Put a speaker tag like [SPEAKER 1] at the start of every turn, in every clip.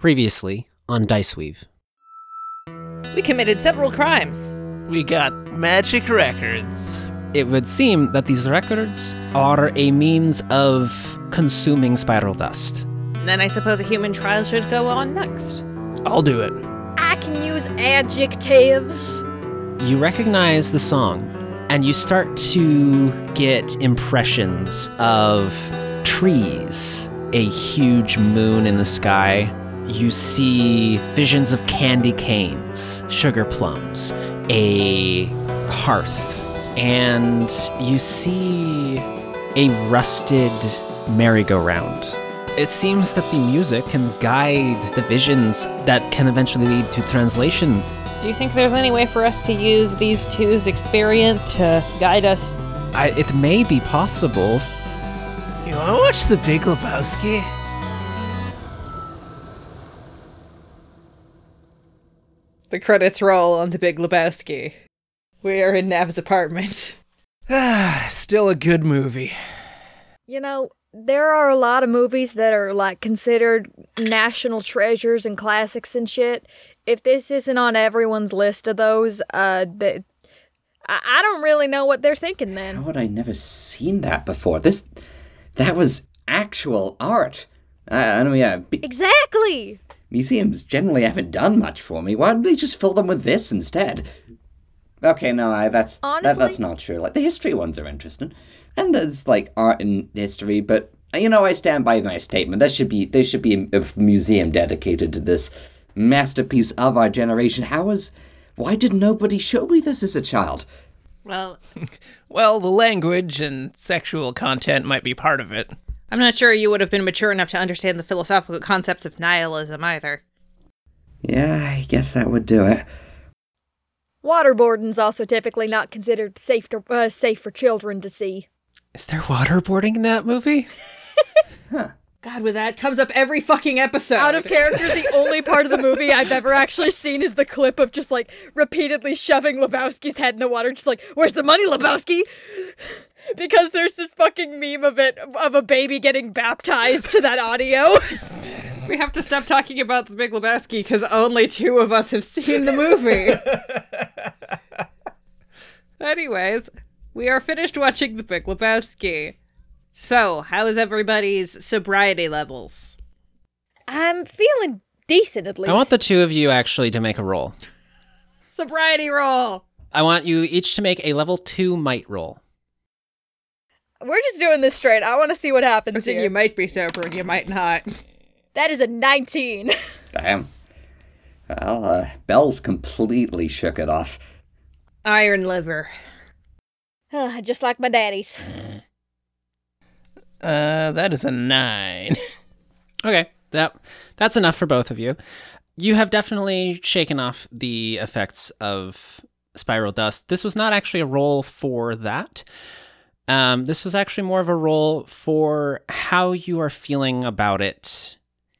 [SPEAKER 1] Previously on Diceweave.
[SPEAKER 2] We committed several crimes.
[SPEAKER 3] We got magic records.
[SPEAKER 1] It would seem that these records are a means of consuming spiral dust.
[SPEAKER 2] Then I suppose a human trial should go on next.
[SPEAKER 3] I'll do it.
[SPEAKER 4] I can use adjectives.
[SPEAKER 1] You recognize the song, and you start to get impressions of trees, a huge moon in the sky. You see visions of candy canes, sugar plums, a hearth, and you see a rusted merry-go-round. It seems that the music can guide the visions that can eventually lead to translation
[SPEAKER 2] Do you think there's any way for us to use these two's experience to guide us?
[SPEAKER 1] I, it may be possible.
[SPEAKER 3] You want to watch The Big Lebowski?
[SPEAKER 2] The credits roll on the Big Lebowski. We are in Nav's apartment.
[SPEAKER 3] Ah, still a good movie.
[SPEAKER 4] You know, there are a lot of movies that are like considered national treasures and classics and shit. If this isn't on everyone's list of those, uh, that I, I don't really know what they're thinking then.
[SPEAKER 5] How
[SPEAKER 4] then.
[SPEAKER 5] had I never seen that before? This, that was actual art. I, I don't know, yeah. b-
[SPEAKER 4] Exactly.
[SPEAKER 5] Museums generally haven't done much for me. Why don't they just fill them with this instead? Okay, no, I, that's that, that's not true. Like the history ones are interesting, and there's like art and history, but you know, I stand by my statement. That should be there should be a, a museum dedicated to this masterpiece of our generation. How is? Why did nobody show me this as a child?
[SPEAKER 2] Well,
[SPEAKER 3] Well, the language and sexual content might be part of it.
[SPEAKER 2] I'm not sure you would have been mature enough to understand the philosophical concepts of nihilism either.
[SPEAKER 5] Yeah, I guess that would do it.
[SPEAKER 4] Waterboarding's also typically not considered safe to uh, safe for children to see.
[SPEAKER 1] Is there waterboarding in that movie?
[SPEAKER 2] God, with that comes up every fucking episode.
[SPEAKER 4] Out of character, the only part of the movie I've ever actually seen is the clip of just like repeatedly shoving Lebowski's head in the water, just like, "Where's the money, Lebowski?" Because there's this fucking meme of it of a baby getting baptized to that audio.
[SPEAKER 2] We have to stop talking about the Big Lebowski because only two of us have seen the movie. Anyways, we are finished watching the Big Lebowski. So, how is everybody's sobriety levels?
[SPEAKER 4] I'm feeling decent at least.
[SPEAKER 1] I want the two of you actually to make a roll.
[SPEAKER 2] Sobriety roll.
[SPEAKER 1] I want you each to make a level two might roll.
[SPEAKER 4] We're just doing this straight. I want to see what happens
[SPEAKER 2] Listen,
[SPEAKER 4] here.
[SPEAKER 2] you might be sober and you might not.
[SPEAKER 4] that is a 19.
[SPEAKER 5] Damn. Well, uh, Bell's completely shook it off.
[SPEAKER 2] Iron liver.
[SPEAKER 4] Ah, just like my daddy's.
[SPEAKER 3] Uh, that is a nine.
[SPEAKER 1] Okay, that that's enough for both of you. You have definitely shaken off the effects of spiral dust. This was not actually a roll for that. Um, this was actually more of a roll for how you are feeling about it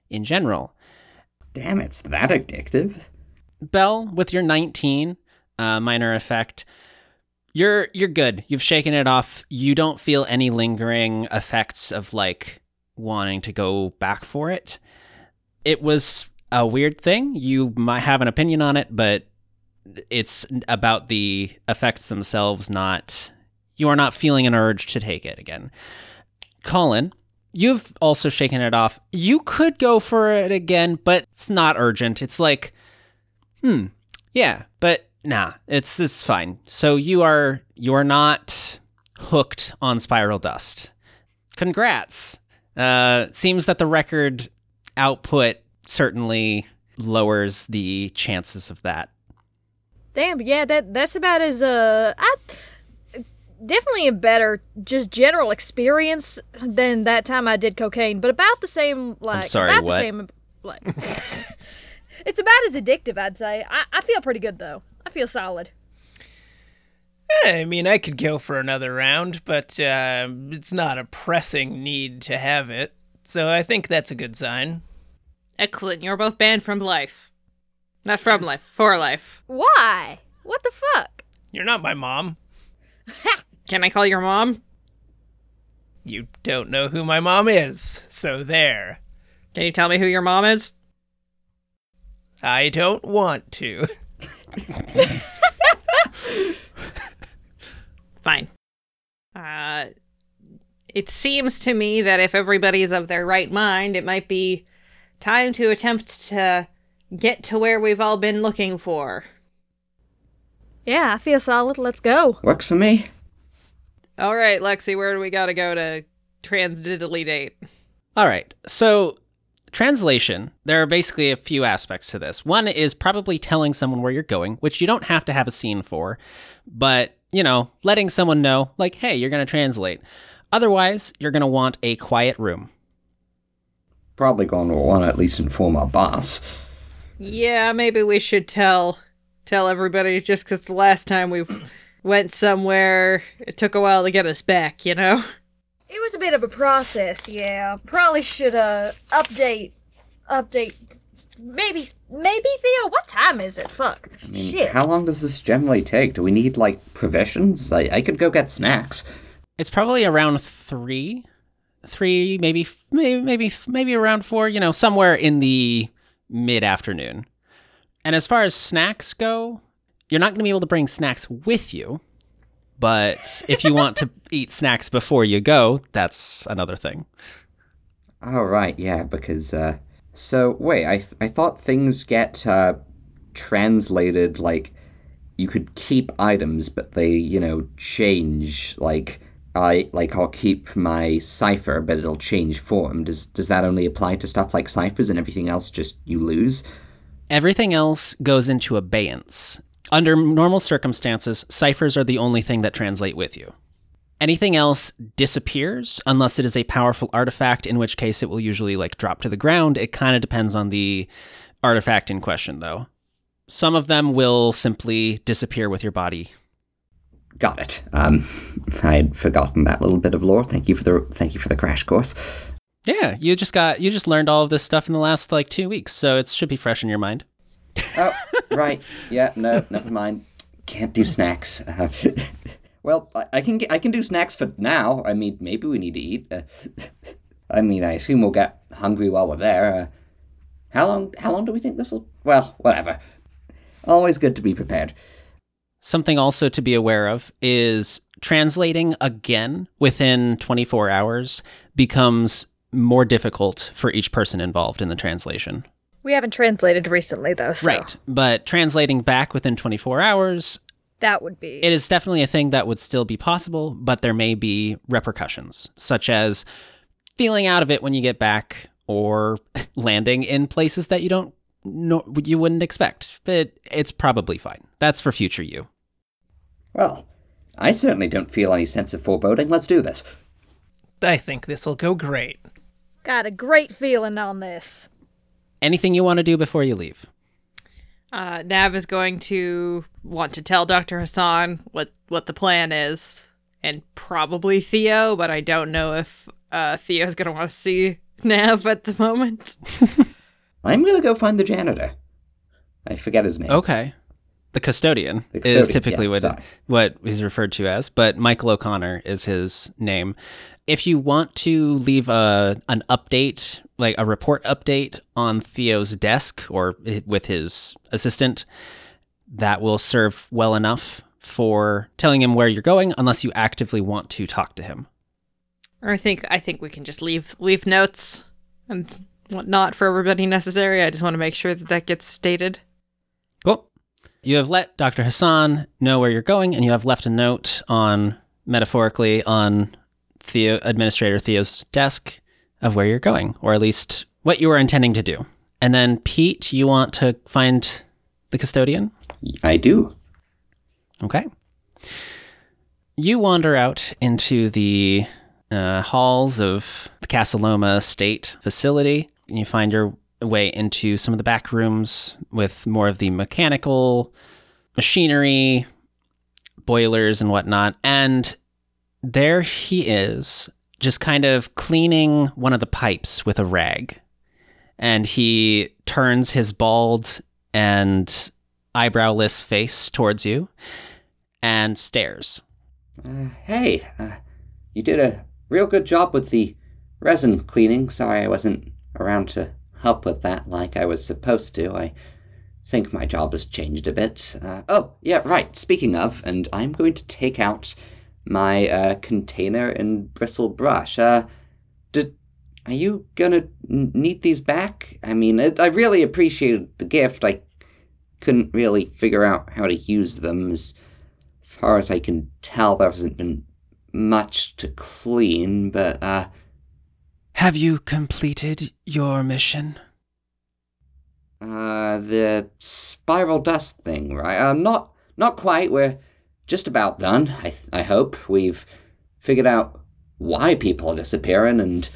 [SPEAKER 1] in general.
[SPEAKER 5] Damn, it's that addictive.
[SPEAKER 1] Bell, with your 19 uh, minor effect, you're you're good. You've shaken it off. You don't feel any lingering effects of like wanting to go back for it. It was a weird thing. You might have an opinion on it, but it's about the effects themselves, not you are not feeling an urge to take it again. Colin, you've also shaken it off. You could go for it again, but it's not urgent. It's like hmm yeah but nah it's it's fine so you are you are not hooked on spiral dust congrats uh seems that the record output certainly lowers the chances of that
[SPEAKER 4] Damn, yeah, that that's about as uh I definitely a better just general experience than that time I did cocaine, but about the same like
[SPEAKER 1] sorry,
[SPEAKER 4] about
[SPEAKER 1] what?
[SPEAKER 4] the same like It's about as addictive, I'd say. I, I feel pretty good though. I feel solid.
[SPEAKER 3] I mean, I could go for another round, but uh, it's not a pressing need to have it. So I think that's a good sign.
[SPEAKER 2] Excellent. You're both banned from life. Not from life, for life.
[SPEAKER 4] Why? What the fuck?
[SPEAKER 3] You're not my mom.
[SPEAKER 2] Can I call your mom?
[SPEAKER 3] You don't know who my mom is, so there.
[SPEAKER 2] Can you tell me who your mom is?
[SPEAKER 3] I don't want to.
[SPEAKER 2] Fine. Uh, it seems to me that if everybody's of their right mind, it might be time to attempt to get to where we've all been looking for.
[SPEAKER 4] Yeah, I feel solid. Let's go.
[SPEAKER 5] Works for me.
[SPEAKER 2] All right, Lexi, where do we gotta go to transdiddly date?
[SPEAKER 1] All right. So, translation, there are basically a few aspects to this. One is probably telling someone where you're going, which you don't have to have a scene for, but, you know, letting someone know, like, hey, you're going to translate. Otherwise, you're going to want a quiet room.
[SPEAKER 5] Probably going to want to at least inform our boss.
[SPEAKER 2] Yeah, maybe we should tell tell everybody just because the last time we went somewhere, it took a while to get us back. You know.
[SPEAKER 4] It was a bit of a process, yeah. Probably should uh update update maybe maybe Theo, what time is it? Fuck.
[SPEAKER 5] I mean,
[SPEAKER 4] Shit.
[SPEAKER 5] how long does this generally take? Do we need like provisions? I, I could go get snacks.
[SPEAKER 1] It's probably around three, three, maybe, maybe, maybe, maybe around four. You know, somewhere in the mid afternoon. And as far as snacks go, you're not going to be able to bring snacks with you. But if you want to eat snacks before you go, that's another thing.
[SPEAKER 5] Oh right, yeah, because uh so wait, I th- I thought things get uh translated like you could keep items but they, you know, change like I like I'll keep my cipher but it'll change form. Does does that only apply to stuff like ciphers and everything else just you lose?
[SPEAKER 1] Everything else goes into abeyance. Under normal circumstances, ciphers are the only thing that translate with you. Anything else disappears unless it is a powerful artifact, in which case it will usually like drop to the ground. It kind of depends on the artifact in question, though. Some of them will simply disappear with your body.
[SPEAKER 5] Got it. Um I'd forgotten that little bit of lore. Thank you for the thank you for the crash course.
[SPEAKER 1] Yeah, you just got you just learned all of this stuff in the last like two weeks, so it should be fresh in your mind.
[SPEAKER 5] Oh, right. Yeah, no, never mind. Can't do snacks. Uh, well, I, I can I can do snacks for now. I mean, maybe we need to eat. Uh, I mean, I assume we'll get hungry while we're there. Uh, how long? How long do we think this will? Well, whatever. Always good to be prepared.
[SPEAKER 1] Something also to be aware of is translating again within 24 hours becomes more difficult for each person involved in the translation.
[SPEAKER 4] We haven't translated recently though, so
[SPEAKER 1] Right. But translating back within 24 hours,
[SPEAKER 4] that would be
[SPEAKER 1] it is definitely a thing that would still be possible, but there may be repercussions, such as feeling out of it when you get back or landing in places that you don't know you wouldn't expect. But it's probably fine. That's for future you.
[SPEAKER 5] Well, I certainly don't feel any sense of foreboding. Let's do this.
[SPEAKER 3] I think this'll go great.
[SPEAKER 4] got a great feeling on this.
[SPEAKER 1] Anything you want to do before you leave?
[SPEAKER 2] Uh, Nav is going to want to tell Dr. Hassan what what the plan is, and probably Theo, but I don't know if uh, Theo's gonna want to see Nav at the moment.
[SPEAKER 5] I'm gonna go find the janitor. I forget his name.
[SPEAKER 1] Okay. The custodian,
[SPEAKER 5] The
[SPEAKER 1] is typically
[SPEAKER 5] yeah,
[SPEAKER 1] what
[SPEAKER 5] sorry.
[SPEAKER 1] what he's referred to as, but Michael O'Connor is his name. If you want to leave a an update, like a report update on Theo's desk or with his assistant, that will serve well enough for telling him where you're going unless you actively want to talk to him.
[SPEAKER 2] I think I think we can just leave leave notes and whatnot for everybody necessary. I just want to make sure that that gets stated.
[SPEAKER 1] Cool. You have let Dr. Hassan know where you're going, and you have left a note on, metaphorically, on Theo, Administrator Theo's desk of where you're going, or at least what you were intending to do. And then, Pete, you want to find the custodian?
[SPEAKER 5] I do.
[SPEAKER 1] Okay. You wander out into the uh, halls of the Casaloma State facility, and you find your way into some of the back rooms with more of the mechanical machinery, boilers, and whatnot. And there he is, just kind of cleaning one of the pipes with a rag. And he turns his bald and eyebrowless face towards you and stares.
[SPEAKER 5] Uh, hey, uh, you did a real good job with the resin cleaning. Sorry I wasn't around to help with that like I was supposed to. I think my job has changed a bit. Uh, oh, yeah, right. Speaking of, and I'm going to take out my uh, container and bristle brush. Uh, did, are you gonna n- need these back? I mean, it, I really appreciated the gift. I couldn't really figure out how to use them. As far as I can tell, there hasn't been much to clean, but, uh,
[SPEAKER 1] Have you completed your mission?
[SPEAKER 5] Uh, the spiral dust thing, right? Um, not not quite. We're just about done. I th- I hope we've figured out why people are disappearing, and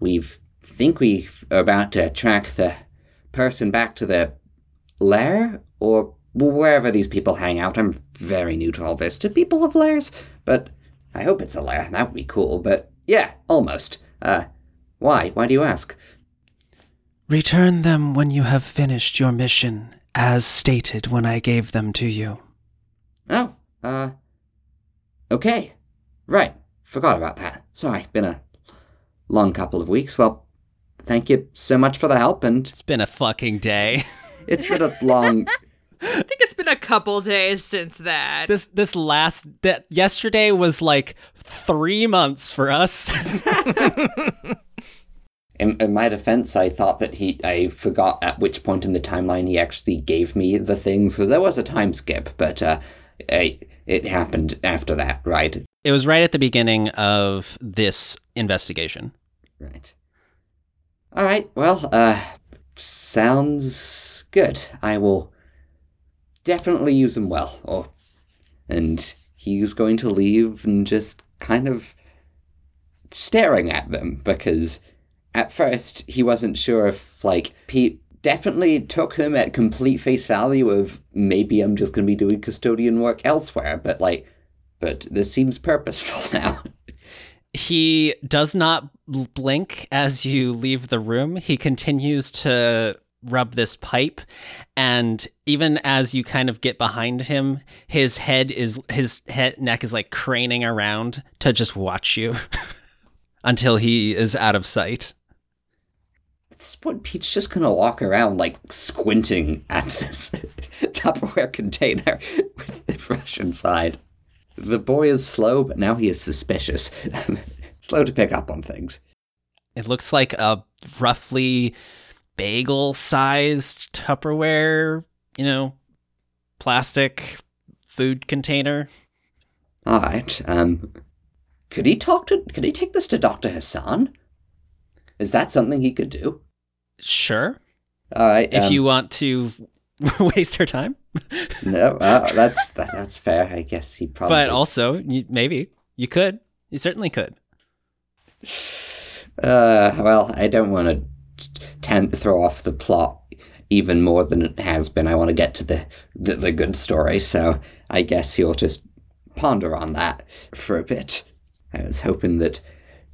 [SPEAKER 5] we've think we are about to track the person back to the lair or wherever these people hang out. I'm very new to all this. Do people have lairs? But I hope it's a lair. That would be cool. But yeah, almost. Uh, why? Why do you ask?
[SPEAKER 1] Return them when you have finished your mission, as stated when I gave them to you.
[SPEAKER 5] Uh, okay. Right. Forgot about that. Sorry, been a long couple of weeks. Well, thank you so much for the help, and
[SPEAKER 1] It's been a fucking day.
[SPEAKER 5] it's been a long.
[SPEAKER 2] I think it's been a couple days since that.
[SPEAKER 1] this this last that yesterday was like three months for us.
[SPEAKER 5] In, in my defense, I thought that he. I forgot at which point in the timeline he actually gave me the things, because there was a time skip, but, uh, I, it happened after that, right?
[SPEAKER 1] it was right at the beginning of this investigation.
[SPEAKER 5] Right. All right. Well, uh, sounds good. I will definitely use them well. Or, and he's going to leave and just kind of staring at them because at first he wasn't sure if like Pete definitely took them at complete face value of maybe I'm just going to be doing custodian work elsewhere, but like, but this seems purposeful now.
[SPEAKER 1] He does not blink as you leave the room. He continues to rub this pipe and even as you kind of get behind him, his head is his head neck is like craning around to just watch you until he is out of sight.
[SPEAKER 5] At this point, Pete's just gonna walk around like squinting at this Tupperware container with the brush inside. The boy is slow, but now he is suspicious. slow to pick up on things.
[SPEAKER 1] It looks like a roughly bagel sized Tupperware, you know, plastic food container.
[SPEAKER 5] All right. Um, could he talk to? Could he take this to Doctor Hassan? Is that something he could do?
[SPEAKER 1] Sure.
[SPEAKER 5] All right.
[SPEAKER 1] If
[SPEAKER 5] um,
[SPEAKER 1] you want to waste her time.
[SPEAKER 5] no, uh, that's that, that's fair. I guess he probably.
[SPEAKER 1] But also, you, maybe you could. You certainly could.
[SPEAKER 5] Uh, well, I don't want to throw off the plot even more than it has been. I want to get to the, the the good story, so I guess you'll just ponder on that for a bit. I was hoping that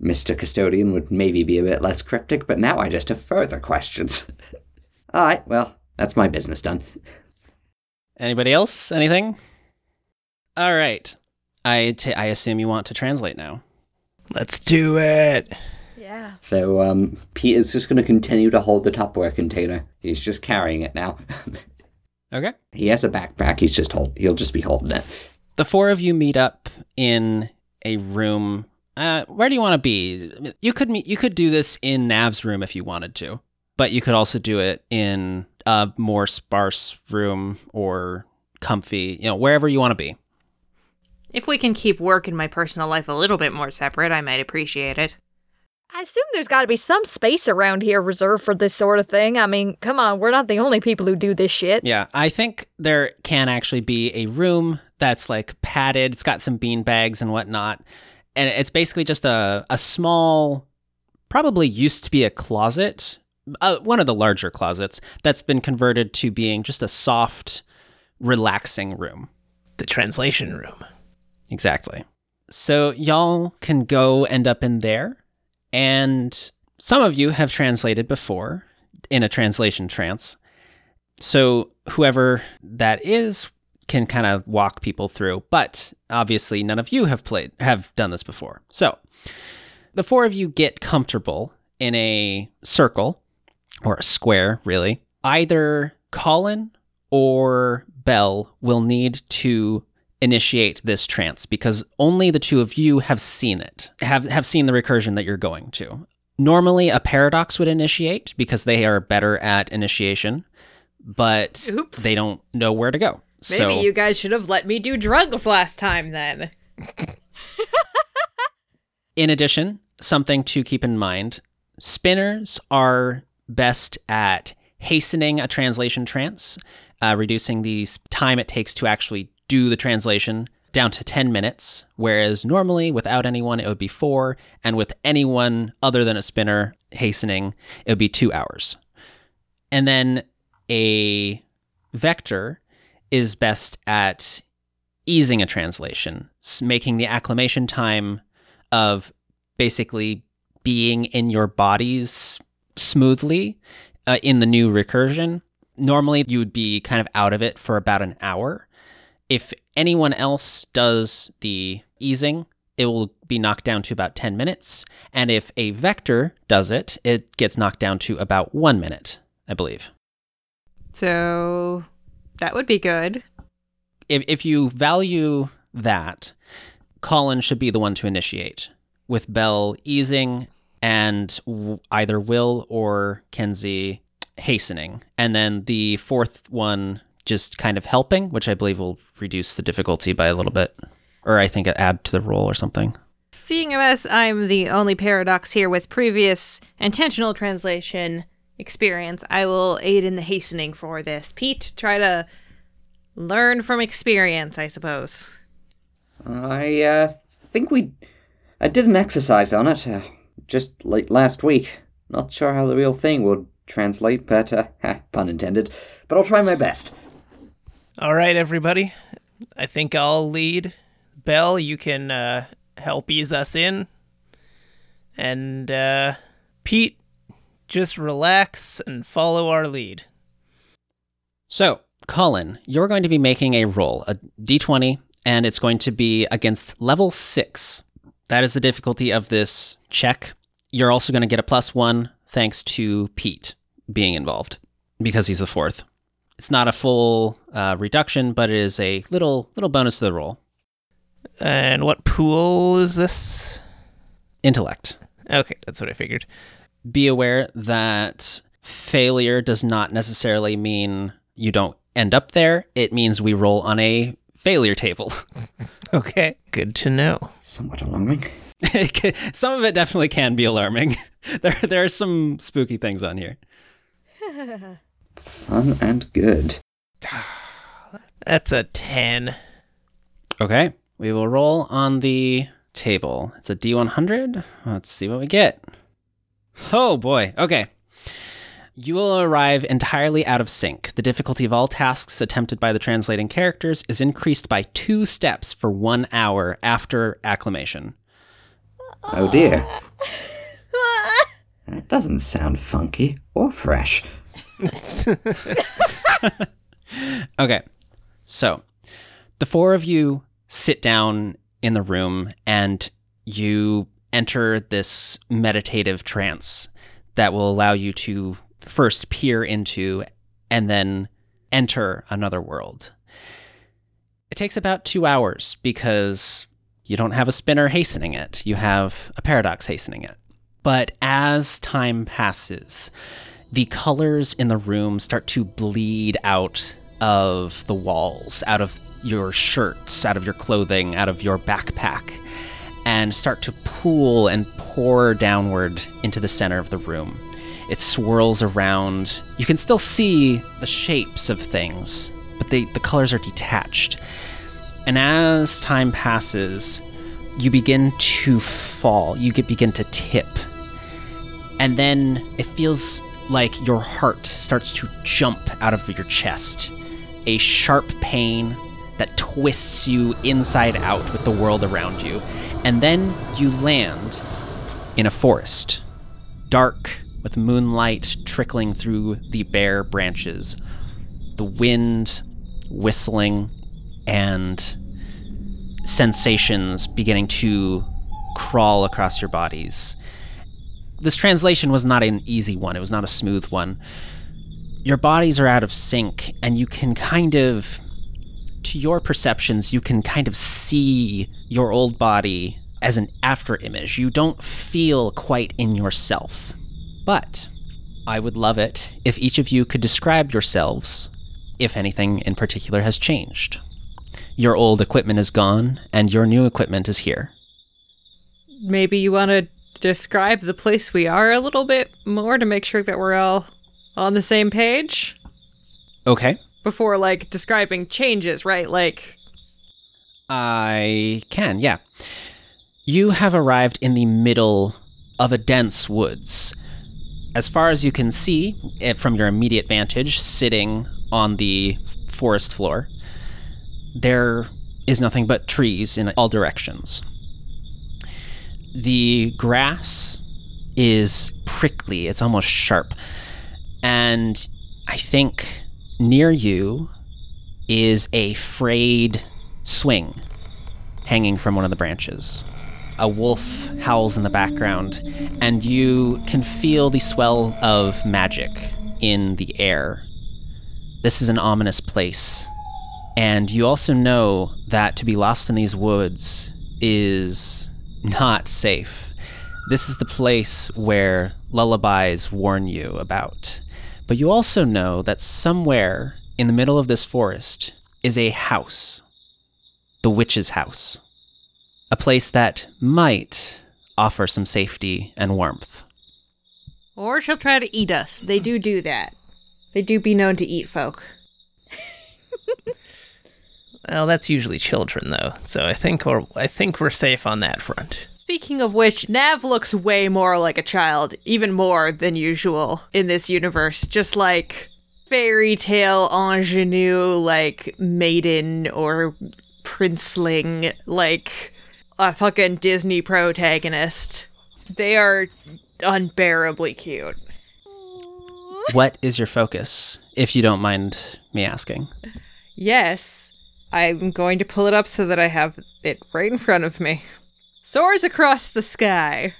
[SPEAKER 5] Mr. Custodian would maybe be a bit less cryptic, but now I just have further questions. All right, well, that's my business done.
[SPEAKER 1] Anybody else? Anything? All right. I I assume you want to translate now.
[SPEAKER 3] Let's do it.
[SPEAKER 4] Yeah.
[SPEAKER 5] So, um, Pete is just going to continue to hold the Tupperware container. He's just carrying it now.
[SPEAKER 1] Okay.
[SPEAKER 5] he has a backpack. He's just hold. He'll just be holding it.
[SPEAKER 1] The four of you meet up in a room. Uh, where do you want to be? You could meet. You could do this in Nav's room if you wanted to, but you could also do it in a more sparse room or comfy. You know, wherever you want to be.
[SPEAKER 2] If we can keep work and my personal life a little bit more separate, I might appreciate it.
[SPEAKER 4] I assume there's got to be some space around here reserved for this sort of thing. I mean, come on, we're not the only people who do this shit.
[SPEAKER 1] Yeah, I think there can actually be a room that's like padded. It's got some bean bags and whatnot, and it's basically just a a small, probably used to be a closet, uh, one of the larger closets that's been converted to being just a soft, relaxing room.
[SPEAKER 3] The translation room.
[SPEAKER 1] Exactly. So y'all can go end up in there, and some of you have translated before in a translation trance. So whoever that is can kind of walk people through, but obviously none of you have played have done this before. So the four of you get comfortable in a circle or a square, really, either Colin or Bell will need to initiate this trance because only the two of you have seen it, have, have seen the recursion that you're going to. Normally, a paradox would initiate because they are better at initiation, but
[SPEAKER 2] Oops.
[SPEAKER 1] they don't know where to go.
[SPEAKER 2] Maybe
[SPEAKER 1] so
[SPEAKER 2] you guys should have let me do drugs last time then.
[SPEAKER 1] In addition, something to keep in mind spinners are best at hastening a translation trance, uh, reducing the time it takes to actually do the translation down to 10 minutes, whereas normally without anyone it would be four, and with anyone other than a spinner hastening, it would be two hours. And then a vector is best at easing a translation, making the acclimation time of basically being in your bodies smoothly uh, in the new recursion. Normally, you would be kind of out of it for about an hour. If anyone else does the easing, it will be knocked down to about 10 minutes. And if a vector does it, it gets knocked down to about one minute, I believe.
[SPEAKER 2] So that would be good.
[SPEAKER 1] if if you value that, Colin should be the one to initiate, with Bell easing and w- either Will or Kenzie hastening, and then the fourth one just kind of helping, which I believe will reduce the difficulty by a little bit, or I think add to the roll or something.
[SPEAKER 2] Seeing as I'm the only paradox here with previous intentional translation experience, I will aid in the hastening for this. Pete, try to learn from experience, I suppose.
[SPEAKER 5] I uh, think we. I did an exercise on it uh, just late last week. Not sure how the real thing would translate, but uh, ha, pun intended. But I'll try my best.
[SPEAKER 3] All right, everybody. I think I'll lead. Bell, you can uh, help ease us in. And uh, Pete, just relax and follow our lead.
[SPEAKER 1] So, Colin, you're going to be making a roll, a d20, and it's going to be against level six. That is the difficulty of this check. You're also going to get a plus one thanks to Pete being involved because he's the fourth. It's not a full uh, reduction, but it is a little little bonus to the roll.
[SPEAKER 3] And what pool is this?
[SPEAKER 1] Intellect.
[SPEAKER 3] Okay, that's what I figured.
[SPEAKER 1] Be aware that failure does not necessarily mean you don't end up there. It means we roll on a failure table.
[SPEAKER 3] Okay, good to know.
[SPEAKER 5] Somewhat alarming.
[SPEAKER 1] It some of it definitely can be alarming. There, there are some spooky things on here.
[SPEAKER 5] Fun and good.
[SPEAKER 3] That's a 10.
[SPEAKER 1] Okay, we will roll on the table. It's a D100. Let's see what we get. Oh boy. Okay. You will arrive entirely out of sync. The difficulty of all tasks attempted by the translating characters is increased by two steps for one hour after acclimation.
[SPEAKER 5] Oh dear. That doesn't sound funky or fresh.
[SPEAKER 1] Okay. So, the four of you sit down in the room and you enter this meditative trance that will allow you to first peer into and then enter another world. It takes about two hours because you don't have a spinner hastening it, you have a paradox hastening it. But as time passes, the colors in the room start to bleed out of the walls, out of your shirts, out of your clothing, out of your backpack, and start to pool and pour downward into the center of the room. It swirls around. You can still see the shapes of things, but they, the colors are detached. And as time passes, you begin to fall. You get, begin to tip and then it feels like your heart starts to jump out of your chest. A sharp pain that twists you inside out with the world around you. And then you land in a forest, dark with moonlight trickling through the bare branches, the wind whistling, and sensations beginning to crawl across your bodies this translation was not an easy one. It was not a smooth one. your bodies are out of sync and you can kind of to your perceptions you can kind of see your old body as an after image. You don't feel quite in yourself. But i would love it if each of you could describe yourselves if anything in particular has changed. Your old equipment is gone and your new equipment is here.
[SPEAKER 2] Maybe you want to describe the place we are a little bit more to make sure that we're all on the same page?
[SPEAKER 1] Okay
[SPEAKER 2] before like describing changes, right? Like
[SPEAKER 1] I can, yeah. You have arrived in the middle of a dense woods. As far as you can see, eh, from your immediate vantage, sitting on the forest floor, there is nothing but trees in all directions. The grass is prickly, it's almost sharp. And I think near you is a frayed swing hanging from one of the branches. A wolf howls in the background, and you can feel the swell of magic in the air. This is an ominous place, and you also know that to be lost in these woods is not safe. This is the place where lullabies warn you about. But you also know that somewhere in the middle of this forest is a house. The witch's house. A place that might offer some safety and warmth.
[SPEAKER 2] or she'll try to eat us. They do do that. They do be known to eat folk.
[SPEAKER 3] Well, that's usually children, though. So I think we're I think we're safe on that front.
[SPEAKER 2] Speaking of which, Nav looks way more like a child, even more than usual in this universe. Just like fairy tale ingenue, like maiden or princeling, like a fucking Disney protagonist. They are unbearably cute.
[SPEAKER 1] what is your focus, if you don't mind me asking?
[SPEAKER 2] Yes, I'm going to pull it up so that I have it right in front of me. Soars across the sky.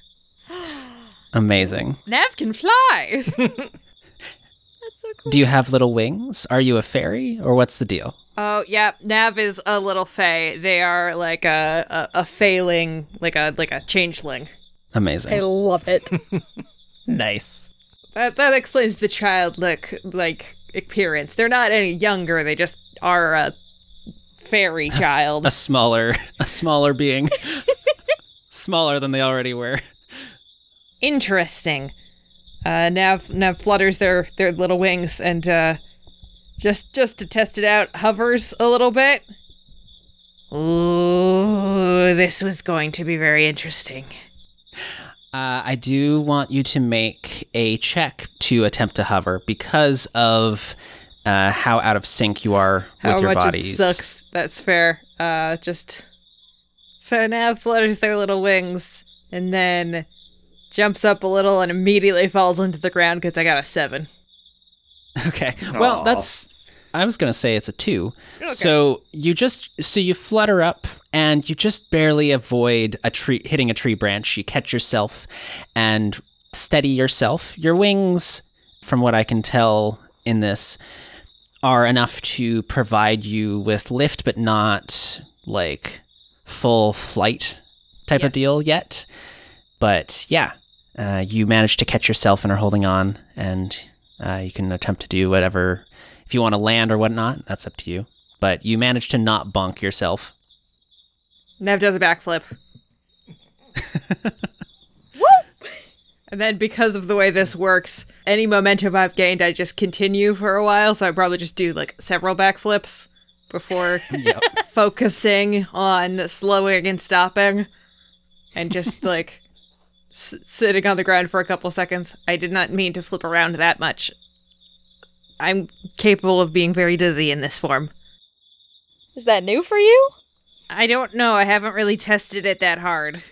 [SPEAKER 1] Amazing.
[SPEAKER 2] Nav can fly. That's so cool.
[SPEAKER 1] Do you have little wings? Are you a fairy, or what's the deal?
[SPEAKER 2] Oh yeah, Nav is a little fae. They are like a, a a failing, like a like a changeling.
[SPEAKER 1] Amazing.
[SPEAKER 4] I love it.
[SPEAKER 3] Nice.
[SPEAKER 2] That that explains the childlike like appearance. They're not any younger. They just are a fairy child.
[SPEAKER 1] a smaller, a smaller being, smaller than they already were.
[SPEAKER 2] Interesting. Uh, Nav Nav flutters their their little wings and uh, just just to test it out, hovers a little bit. Ooh, this was going to be very interesting.
[SPEAKER 1] Uh, I do want you to make a check to attempt to hover because of uh, how out of sync you are with
[SPEAKER 2] How
[SPEAKER 1] your
[SPEAKER 2] much
[SPEAKER 1] bodies.
[SPEAKER 2] it sucks. That's fair. Uh, just so Nav flutters their little wings and then jumps up a little and immediately falls into the ground because I got a seven.
[SPEAKER 1] Okay. Well,
[SPEAKER 5] Aw.
[SPEAKER 1] that's. I was gonna say it's a two. So you just so you flutter up and you just barely avoid a tree hitting a tree branch. You catch yourself and steady yourself. Your wings, from what I can tell in this, are enough to provide you with lift, but not like full flight type of deal yet. But yeah, uh, you manage to catch yourself and are holding on, and uh, you can attempt to do whatever. If you want to land or whatnot, that's up to you. But you manage to not bonk yourself.
[SPEAKER 2] Nev does a backflip. And then because of the way this works, any momentum I've gained, I just continue for a while. So I probably just do like several backflips before focusing on slowing and stopping, and just like s- sitting on the ground for a couple seconds. I did not mean to flip around that much. I'm capable of being very dizzy in this form.
[SPEAKER 4] Is that new for you?
[SPEAKER 2] I don't know. I haven't really tested it that hard.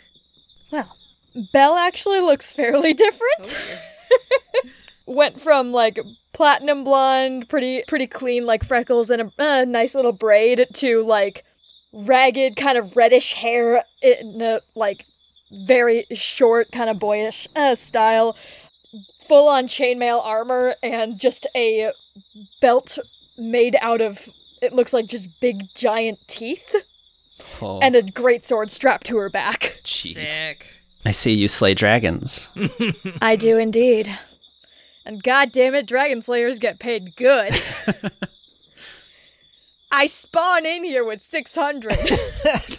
[SPEAKER 4] Well, Bell actually looks fairly different. Oh, Went from like platinum blonde, pretty pretty clean, like freckles and a uh, nice little braid, to like ragged, kind of reddish hair in a like very short, kind of boyish uh, style. full on chainmail armor and just a belt made out of it looks like just big giant teeth
[SPEAKER 1] Oh,
[SPEAKER 4] and a great sword strapped to her back.
[SPEAKER 1] jeez.
[SPEAKER 2] Sick.
[SPEAKER 1] I see you slay dragons.
[SPEAKER 4] I do indeed. And god damn it, dragon slayers get paid good. I spawn in here with 600.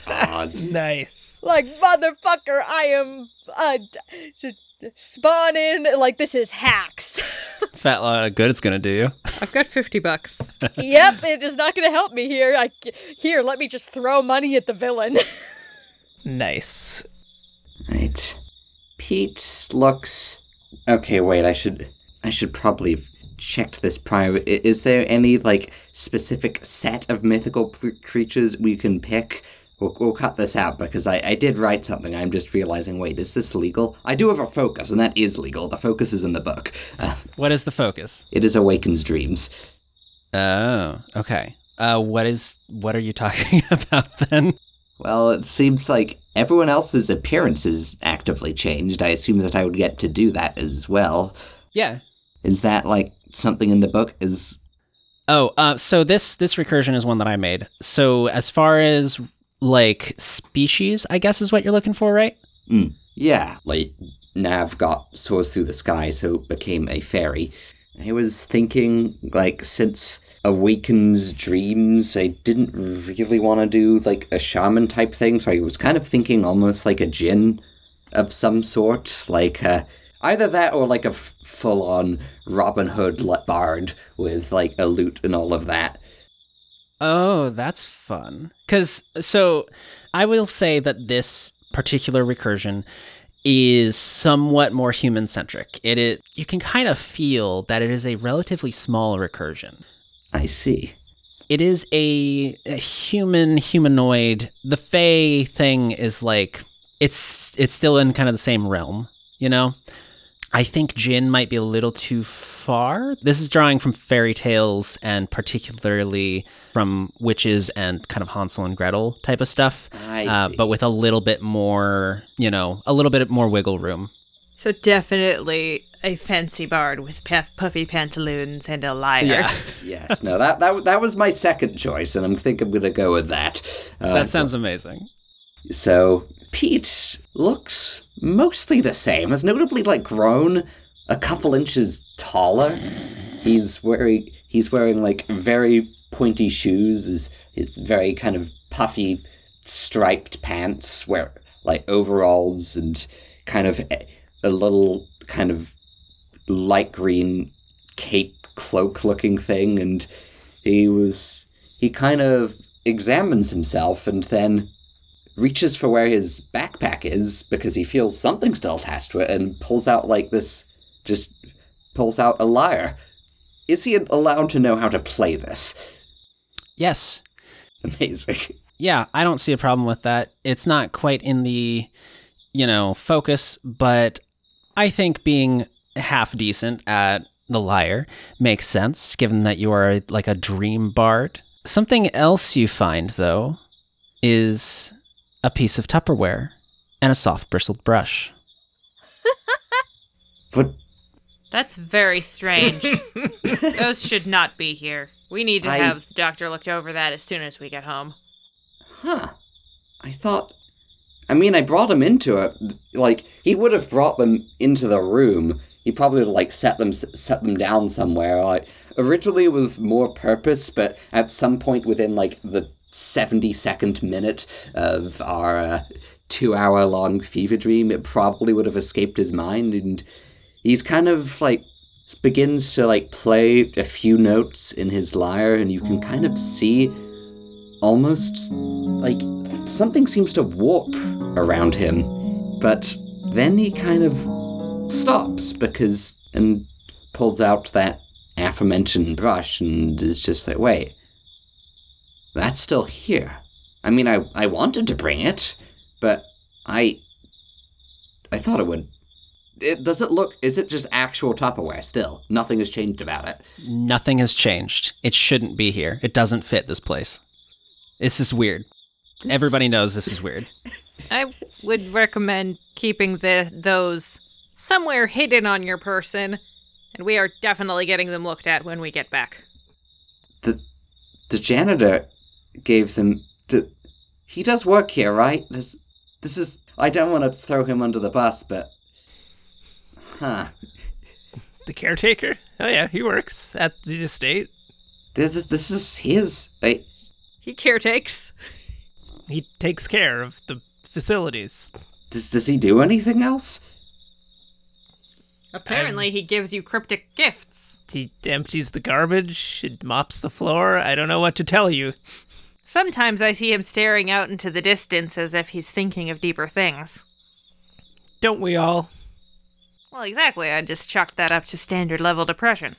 [SPEAKER 5] God.
[SPEAKER 3] Nice.
[SPEAKER 4] like motherfucker, I am uh d- d- spawn in like this is hacks.
[SPEAKER 1] Fat lot of good it's gonna do you.
[SPEAKER 2] I've got 50 bucks.
[SPEAKER 4] yep, it is not going to help me here. I here, let me just throw money at the villain.
[SPEAKER 3] Nice.
[SPEAKER 5] Right. Pete looks. Okay, wait. I should. I should probably have checked this prior. Is there any like specific set of mythical creatures we can pick? We'll, we'll cut this out because I, I did write something. I'm just realizing. Wait, is this legal? I do have a focus, and that is legal. The focus is in the book. Uh,
[SPEAKER 1] What is the focus?
[SPEAKER 5] it is awakens dreams.
[SPEAKER 1] Oh, okay. Uh, what is what are you talking about then?
[SPEAKER 5] Well, it seems like everyone else's appearance is actively changed. I assume that I would get to do that as well.
[SPEAKER 1] Yeah.
[SPEAKER 5] Is that like something in the book? Is
[SPEAKER 1] Oh, uh, so this this recursion is one that I made. So as far as like species, I guess is what you're looking for, right?
[SPEAKER 5] Mm, yeah, like Nav got soars through the sky, so became a fairy. I was thinking, like, since Awakens Dreams, I didn't really want to do like a shaman type thing, so I was kind of thinking almost like a djinn of some sort, like uh, either that or like a f- full-on Robin Hood bard with like a lute and all of that.
[SPEAKER 1] Oh, that's fun. Cuz so I will say that this particular recursion is somewhat more human centric. It is you can kind of feel that it is a relatively small recursion.
[SPEAKER 5] I see.
[SPEAKER 1] it is a, a human humanoid. The Fey thing is like it's it's still in kind of the same realm, you know. I think djinn might be a little too far. This is drawing from fairy tales and particularly from witches and kind of Hansel and Gretel type of stuff,
[SPEAKER 5] I
[SPEAKER 1] uh,
[SPEAKER 5] see.
[SPEAKER 1] but with a little bit more, you know, a little bit more wiggle room.
[SPEAKER 2] So definitely a fancy bard with puff- puffy pantaloons and a lyre.
[SPEAKER 5] yes, no, that, that that was my second choice, and I'm think I'm gonna go with that. Uh,
[SPEAKER 1] that sounds amazing.
[SPEAKER 5] So Pete looks mostly the same, has notably like grown a couple inches taller. He's wearing he's wearing like very pointy shoes. Is it's very kind of puffy striped pants, wear like overalls and kind of a, a little kind of light green cape cloak looking thing and he was he kind of examines himself and then reaches for where his backpack is because he feels something still attached to it and pulls out like this just pulls out a lyre is he allowed to know how to play this
[SPEAKER 1] Yes,
[SPEAKER 5] amazing
[SPEAKER 1] yeah, I don't see a problem with that. It's not quite in the, you know, focus, but I think being half decent at the lyre makes sense, given that you are like a dream bard. Something else you find, though, is a piece of Tupperware and a soft bristled brush.
[SPEAKER 5] but
[SPEAKER 2] That's very strange. Those should not be here. We need to
[SPEAKER 5] I-
[SPEAKER 2] have the doctor looked over that as soon as we get home.
[SPEAKER 5] huh i thought i mean i brought him into it like he would have brought them into the room he probably would have, like set them set them down somewhere like originally with more purpose but at some point within like the 72nd minute of our uh, two hour long fever dream it probably would have escaped his mind and he's kind of like begins to like play a few notes in his lyre and you can kind of see almost like something seems to warp around him but then he kind of stops because and pulls out that aforementioned brush and is just like wait that's still here i mean i i wanted to bring it but i i thought it would it, does it look is it just actual tupperware still nothing has changed about it
[SPEAKER 1] Nothing has changed. It shouldn't be here. It doesn't fit this place. This is weird. Everybody knows this is weird.
[SPEAKER 2] I would recommend keeping the those somewhere hidden on your person, and we are definitely getting them looked at when we get back.
[SPEAKER 5] The the janitor gave them the he does work here, right? This this is I don't want to throw him under the bus, but huh.
[SPEAKER 3] The caretaker? Oh yeah, he works at the estate.
[SPEAKER 5] This, this is his. I,
[SPEAKER 2] He caretakes.
[SPEAKER 3] He takes care of the facilities.
[SPEAKER 5] does does he do anything else?
[SPEAKER 2] Apparently, he gives you cryptic gifts.
[SPEAKER 3] He empties the garbage, and mops the floor. I don't know what to tell you.
[SPEAKER 2] Sometimes I see him staring out into the distance as if he's thinking of deeper things.
[SPEAKER 3] Don't we all?
[SPEAKER 2] Well, exactly. I just chalked that up to standard level depression.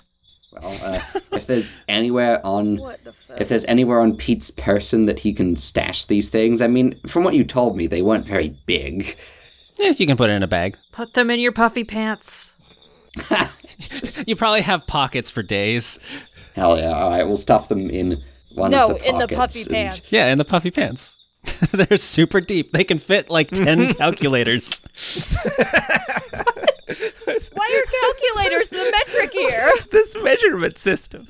[SPEAKER 5] Well, uh, if there's anywhere on
[SPEAKER 4] What the
[SPEAKER 5] if there's anywhere on Pete's person that he can stash these things, I mean, from what you told me, they weren't very big.
[SPEAKER 1] Yeah, you can put it in a bag.
[SPEAKER 2] Put them in your puffy pants.
[SPEAKER 1] You probably have pockets for days.
[SPEAKER 5] Hell yeah! All right, we'll stuff them in one
[SPEAKER 4] No,
[SPEAKER 5] of the
[SPEAKER 4] in the
[SPEAKER 5] pockets
[SPEAKER 4] puffy
[SPEAKER 5] and-
[SPEAKER 4] pants.
[SPEAKER 1] Yeah, in the puffy pants. They're super deep. They can fit like 10 calculators.
[SPEAKER 4] Why are calculators the metric here?
[SPEAKER 3] This measurement system.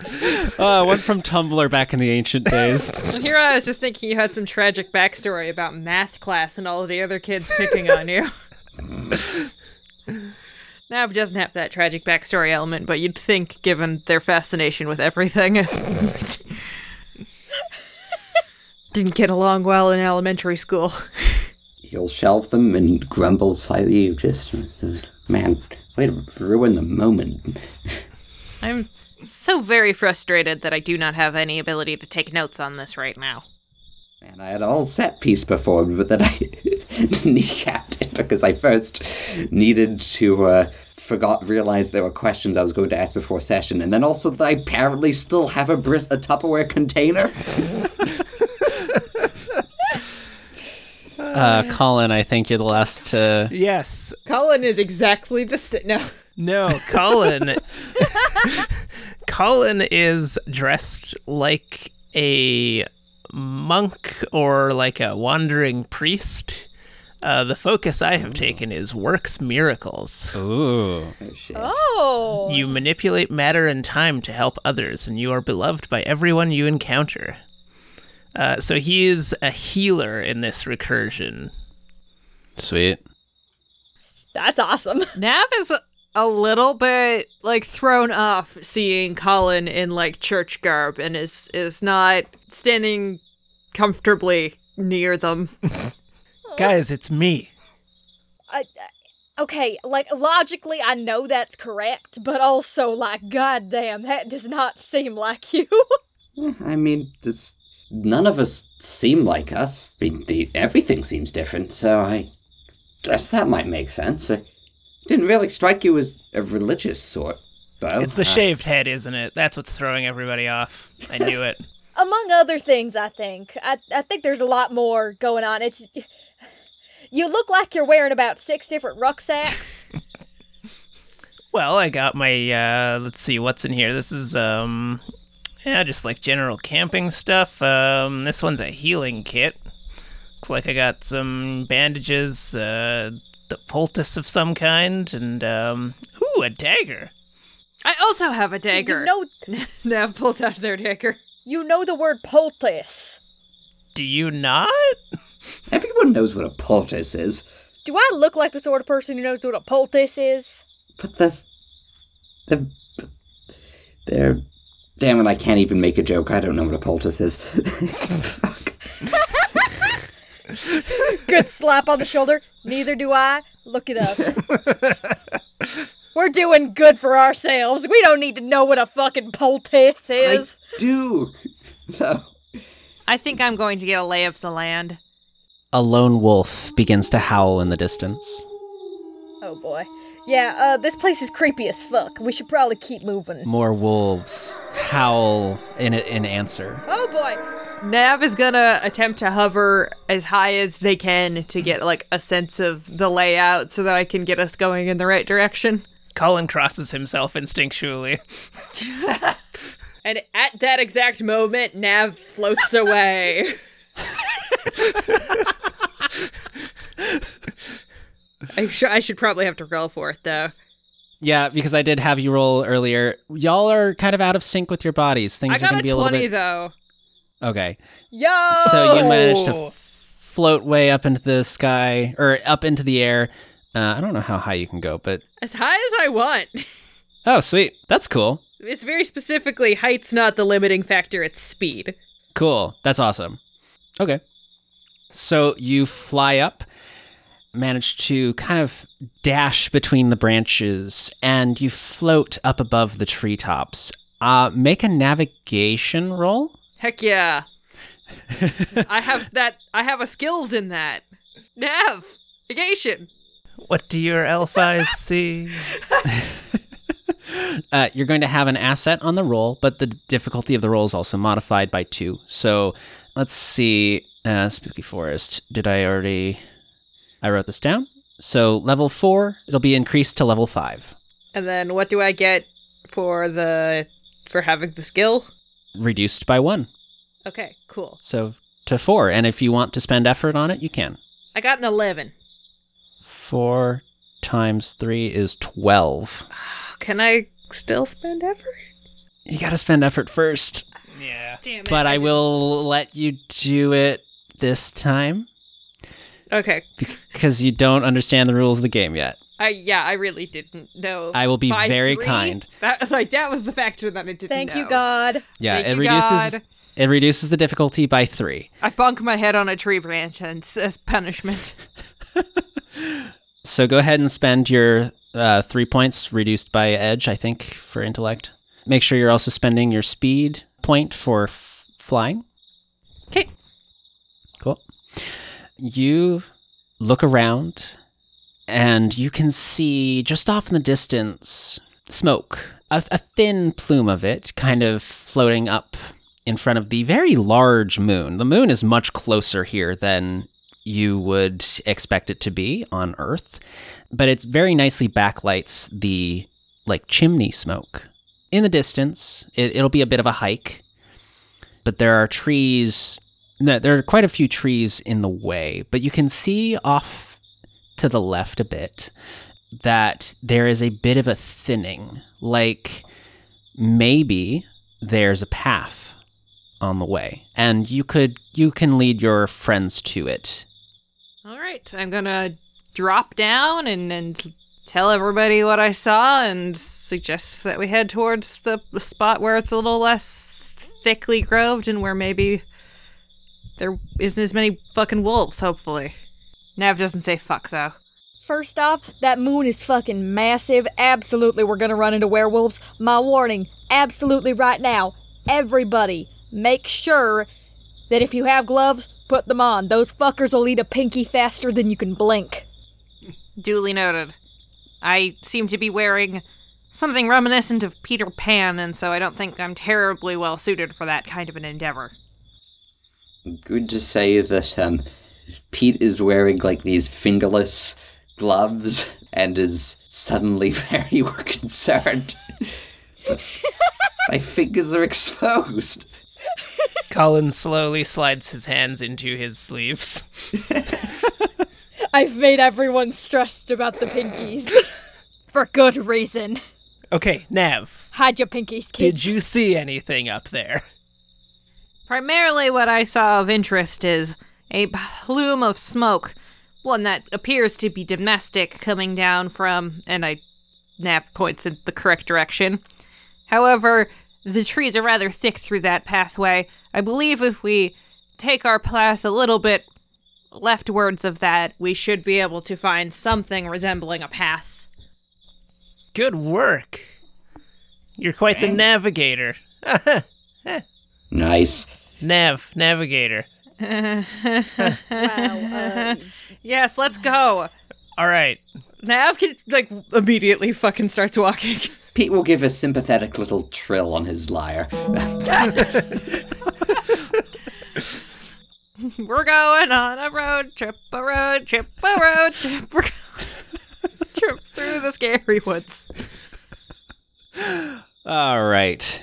[SPEAKER 1] Uh, one from Tumblr back in the ancient days.
[SPEAKER 2] And here I was just thinking you had some tragic backstory about math class and all of the other kids picking on you. Nav doesn't have that tragic backstory element, but you'd think, given their fascination with everything, didn't get along well in elementary school.
[SPEAKER 5] He'll shelve them and grumble slightly. Just man, way to ruin the moment.
[SPEAKER 2] I'm so very frustrated that I do not have any ability to take notes on this right now.
[SPEAKER 5] Man, I had a whole set piece performed, but then I kneecapped it because I first needed to uh, forgot realized there were questions I was going to ask before session, and then also that I apparently still have a bris- a Tupperware container.
[SPEAKER 1] Uh, Colin, I think you're the last to.
[SPEAKER 3] Yes.
[SPEAKER 4] Colin is exactly the st- no.
[SPEAKER 3] No, Colin. Colin is dressed like a monk or like a wandering priest. Uh, the focus I have taken is works miracles.
[SPEAKER 1] Ooh.
[SPEAKER 5] Oh shit!
[SPEAKER 4] Oh.
[SPEAKER 3] You manipulate matter and time to help others, and you are beloved by everyone you encounter. Uh, so he is a healer in this recursion.
[SPEAKER 1] Sweet.
[SPEAKER 4] That's awesome.
[SPEAKER 2] Nav is a- a little bit like thrown off seeing Colin in like church garb and is is not standing comfortably near them.
[SPEAKER 3] Guys, it's me.
[SPEAKER 4] I, I- okay, like logically, I know that's correct, but also, like, goddamn, that does not seem like you.
[SPEAKER 5] I mean, it's none of us seem like us. I mean, the, everything seems different, so I guess that might make sense. It didn't really strike you as a religious sort, though.
[SPEAKER 3] It's the
[SPEAKER 5] Uh,
[SPEAKER 3] shaved head, isn't it? That's what's throwing everybody off. I knew it.
[SPEAKER 4] Among other things, I think. I, I think there's a lot more going on. It's. You look like you're wearing about six different rucksacks.
[SPEAKER 3] Well, I got my uh let's see what's in here. This is um yeah, just like general camping stuff. Um this one's a healing kit. Looks like I got some bandages, uh the poultice of some kind and um ooh, a dagger.
[SPEAKER 2] I also have a dagger.
[SPEAKER 4] You know,
[SPEAKER 2] Nav pulls out their dagger.
[SPEAKER 4] you know the word poultice.
[SPEAKER 3] Do you not?
[SPEAKER 5] Everyone knows what a poultice is,
[SPEAKER 4] Do I look like the sort of person who knows what a poultice is?
[SPEAKER 5] but that's. The, they're. Damn it, I can't even make a joke. I don't know what a poultice is. Fuck.
[SPEAKER 4] Good slap on the shoulder. Neither do I. Look at us. We're doing good for ourselves. We don't need to know what a fucking poultice is.
[SPEAKER 5] I
[SPEAKER 4] is.
[SPEAKER 5] do. So.
[SPEAKER 2] I think I'm going to get a lay of the land.
[SPEAKER 1] A lone wolf begins to howl in the distance.
[SPEAKER 4] Oh boy. Yeah, uh, this place is creepy as fuck. We should probably keep moving.
[SPEAKER 1] More wolves howl in in answer.
[SPEAKER 4] Oh boy.
[SPEAKER 2] Nav is gonna attempt to hover as high as they can to get like a sense of the layout so that I can get us going in the right direction.
[SPEAKER 3] Colin crosses himself instinctually.
[SPEAKER 2] And at that exact moment, Nav floats away. I, sh- I should probably have to roll for it though.
[SPEAKER 1] Yeah, because I did have you roll earlier. Y'all are kind of out of sync with your bodies. Things
[SPEAKER 2] I
[SPEAKER 1] are
[SPEAKER 2] got
[SPEAKER 1] going
[SPEAKER 2] a
[SPEAKER 1] to be a little
[SPEAKER 2] twenty
[SPEAKER 1] bit.
[SPEAKER 2] though.
[SPEAKER 1] Okay.
[SPEAKER 4] Yo!
[SPEAKER 1] So you managed to f- float way up into the sky or up into the air. Uh, I don't know how high you can go, but
[SPEAKER 2] As high as I want.
[SPEAKER 1] oh, sweet. That's cool.
[SPEAKER 2] It's very specifically height's not the limiting factor, it's speed.
[SPEAKER 1] Cool. That's awesome. Okay. So you fly up, manage to kind of dash between the branches, and you float up above the treetops. Uh, make a navigation roll.
[SPEAKER 2] Heck yeah. I have that I have a skills in that. Nav. Negation.
[SPEAKER 3] What do your elf eyes see?
[SPEAKER 1] Uh, you're going to have an asset on the roll, but the difficulty of the roll is also modified by two. So let's see. Uh, Spooky Forest. Did I already? I wrote this down. So level four, it'll be increased to level five,
[SPEAKER 2] And then what do I get for the for having the skill?
[SPEAKER 1] reduced by one.
[SPEAKER 2] Okay, cool.
[SPEAKER 1] So to four. And if you want to spend effort on it, you can.
[SPEAKER 2] I got an 11.
[SPEAKER 1] Four times three is 12.
[SPEAKER 2] Can I still spend effort?
[SPEAKER 1] You got to spend effort first.
[SPEAKER 3] Yeah.
[SPEAKER 2] Damn it.
[SPEAKER 1] But I
[SPEAKER 2] didn't-
[SPEAKER 1] will let you do it this time
[SPEAKER 2] Okay.
[SPEAKER 1] because you don't understand the rules of the game yet.
[SPEAKER 2] I yeah, I really didn't know.
[SPEAKER 1] I will be
[SPEAKER 2] By
[SPEAKER 1] very
[SPEAKER 2] three?
[SPEAKER 1] kind.
[SPEAKER 2] That like that was the factor that I didn't
[SPEAKER 4] Thank you. God.
[SPEAKER 1] Yeah,
[SPEAKER 2] Thank
[SPEAKER 1] it
[SPEAKER 2] you,
[SPEAKER 1] reduces
[SPEAKER 2] God.
[SPEAKER 1] it reduces the difficulty by three.
[SPEAKER 2] I bunk my head on a tree branch and s- as punishment.
[SPEAKER 1] So go ahead and spend your uh, three points reduced by edge, I think, for intellect. Make sure you're also spending your speed point for f- flying.
[SPEAKER 2] Okay.
[SPEAKER 1] Cool. You look around and you can see just off in the distance smoke, a, a thin plume of it kind of floating up in front of the very large moon. The moon is much closer here than you would expect it to be on Earth, but it very nicely backlights the like chimney smoke. In the distance, it, it'll be a bit of a hike, but there are trees. No, there are quite a few trees in the way, but you can see off to the left a bit that there is a bit of a thinning. Like maybe there's a path on the way, and you could you can lead your friends to it.
[SPEAKER 2] All right, I'm gonna drop down and and tell everybody what I saw and suggest that we head towards the, the spot where it's a little less thickly groved and where maybe there isn't as many fucking wolves. Hopefully, Nav doesn't say fuck though.
[SPEAKER 4] First off, that moon is fucking massive. Absolutely, we're gonna run into werewolves. My warning, absolutely right now. Everybody, make sure that if you have gloves, put them on. Those fuckers will eat a pinky faster than you can blink.
[SPEAKER 2] Duly noted. I seem to be wearing something reminiscent of Peter Pan, and so I don't think I'm terribly well suited for that kind of an endeavor.
[SPEAKER 5] Good to say that um, Pete is wearing like these fingerless gloves and is suddenly very concerned. My fingers are exposed.
[SPEAKER 3] Colin slowly slides his hands into his sleeves.
[SPEAKER 4] I've made everyone stressed about the pinkies. For good reason.
[SPEAKER 3] Okay, Nav,
[SPEAKER 4] Hide your pinkies, kid.
[SPEAKER 3] did you see anything up there?
[SPEAKER 2] Primarily, what I saw of interest is a plume of smoke, one that appears to be domestic, coming down from, and I nav points in the correct direction. However, the trees are rather thick through that pathway. I believe if we take our path a little bit leftwards of that, we should be able to find something resembling a path.
[SPEAKER 3] Good work. You're quite the navigator.
[SPEAKER 5] Nice.
[SPEAKER 3] Nav, navigator.
[SPEAKER 4] wow. Uh,
[SPEAKER 2] Yes, let's go.
[SPEAKER 3] All right.
[SPEAKER 2] Nav can, like immediately fucking starts walking.
[SPEAKER 5] Pete will give a sympathetic little trill on his lyre.
[SPEAKER 2] We're going on a road trip, a road trip, a road trip. We're trip through the scary woods.
[SPEAKER 1] All right.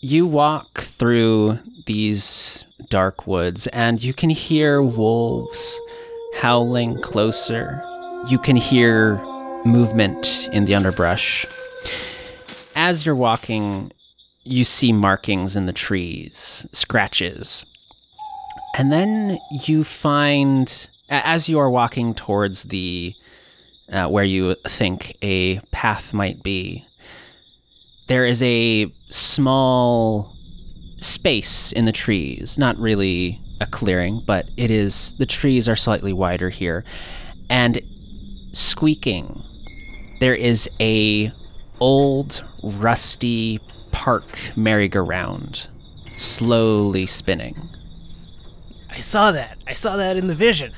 [SPEAKER 1] You walk through these dark woods and you can hear wolves howling closer you can hear movement in the underbrush. As you're walking, you see markings in the trees, scratches. And then you find, as you are walking towards the uh, where you think a path might be, there is a small space in the trees. Not really a clearing, but it is. The trees are slightly wider here, and squeaking. There is a old, rusty park merry-go-round, slowly spinning.
[SPEAKER 3] I saw that. I saw that in the vision.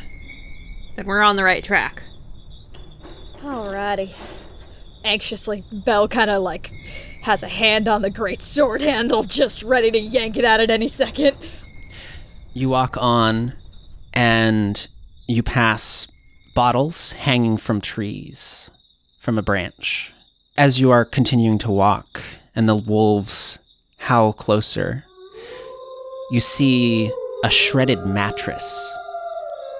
[SPEAKER 2] Then we're on the right track.
[SPEAKER 4] Alrighty. Anxiously, Bell kind of like has a hand on the great sword handle, just ready to yank it out at any second.
[SPEAKER 1] You walk on, and you pass bottles hanging from trees, from a branch. As you are continuing to walk, and the wolves howl closer, you see a shredded mattress,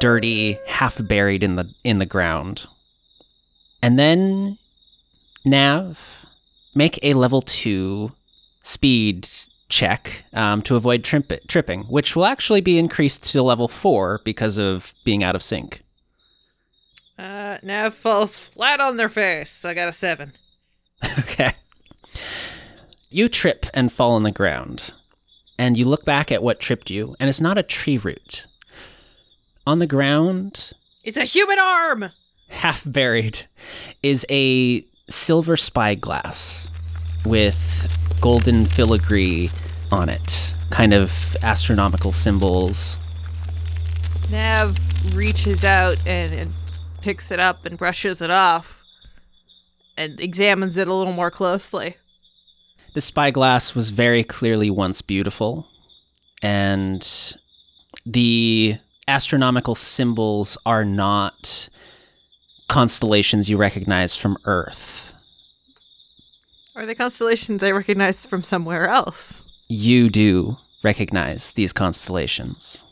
[SPEAKER 1] dirty, half buried in the in the ground. And then, Nav, make a level two speed check um, to avoid tripping, which will actually be increased to level four because of being out of sync.
[SPEAKER 2] Uh, Nav falls flat on their face. I got a seven.
[SPEAKER 1] Okay. You trip and fall on the ground, and you look back at what tripped you, and it's not a tree root. On the ground,
[SPEAKER 2] It's a human arm.
[SPEAKER 1] half buried, is a silver spyglass with golden filigree on it, kind of astronomical symbols.
[SPEAKER 2] Nav reaches out and, and picks it up and brushes it off and examines it a little more closely.
[SPEAKER 1] The spyglass was very clearly once beautiful, and the astronomical symbols are not constellations you recognize from Earth.
[SPEAKER 2] Are the constellations I recognize from somewhere else?
[SPEAKER 1] You do recognize these constellations.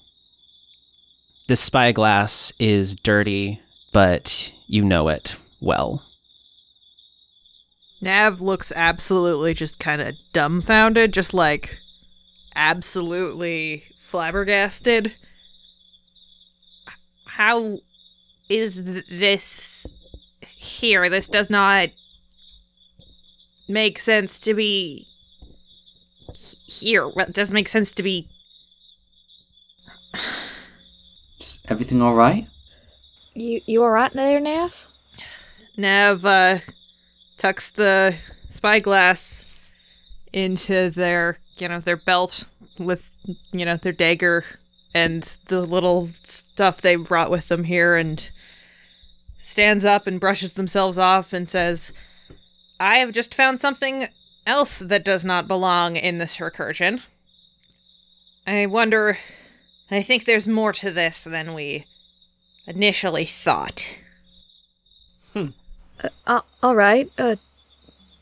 [SPEAKER 1] This spyglass is dirty, but you know it well.
[SPEAKER 2] Nav looks absolutely just kind of dumbfounded, just like absolutely flabbergasted. How is th- this here? This does not make sense to be h- here. What does make sense to be?
[SPEAKER 5] Is everything all right?
[SPEAKER 4] You you alright there, Nav?
[SPEAKER 2] Nav uh, tucks the spyglass into their, you know, their belt with, you know, their dagger and the little stuff they brought with them here and stands up and brushes themselves off and says, I have just found something else that does not belong in this recursion. I wonder. I think there's more to this than we initially thought. Hmm.
[SPEAKER 4] Uh, alright. Uh,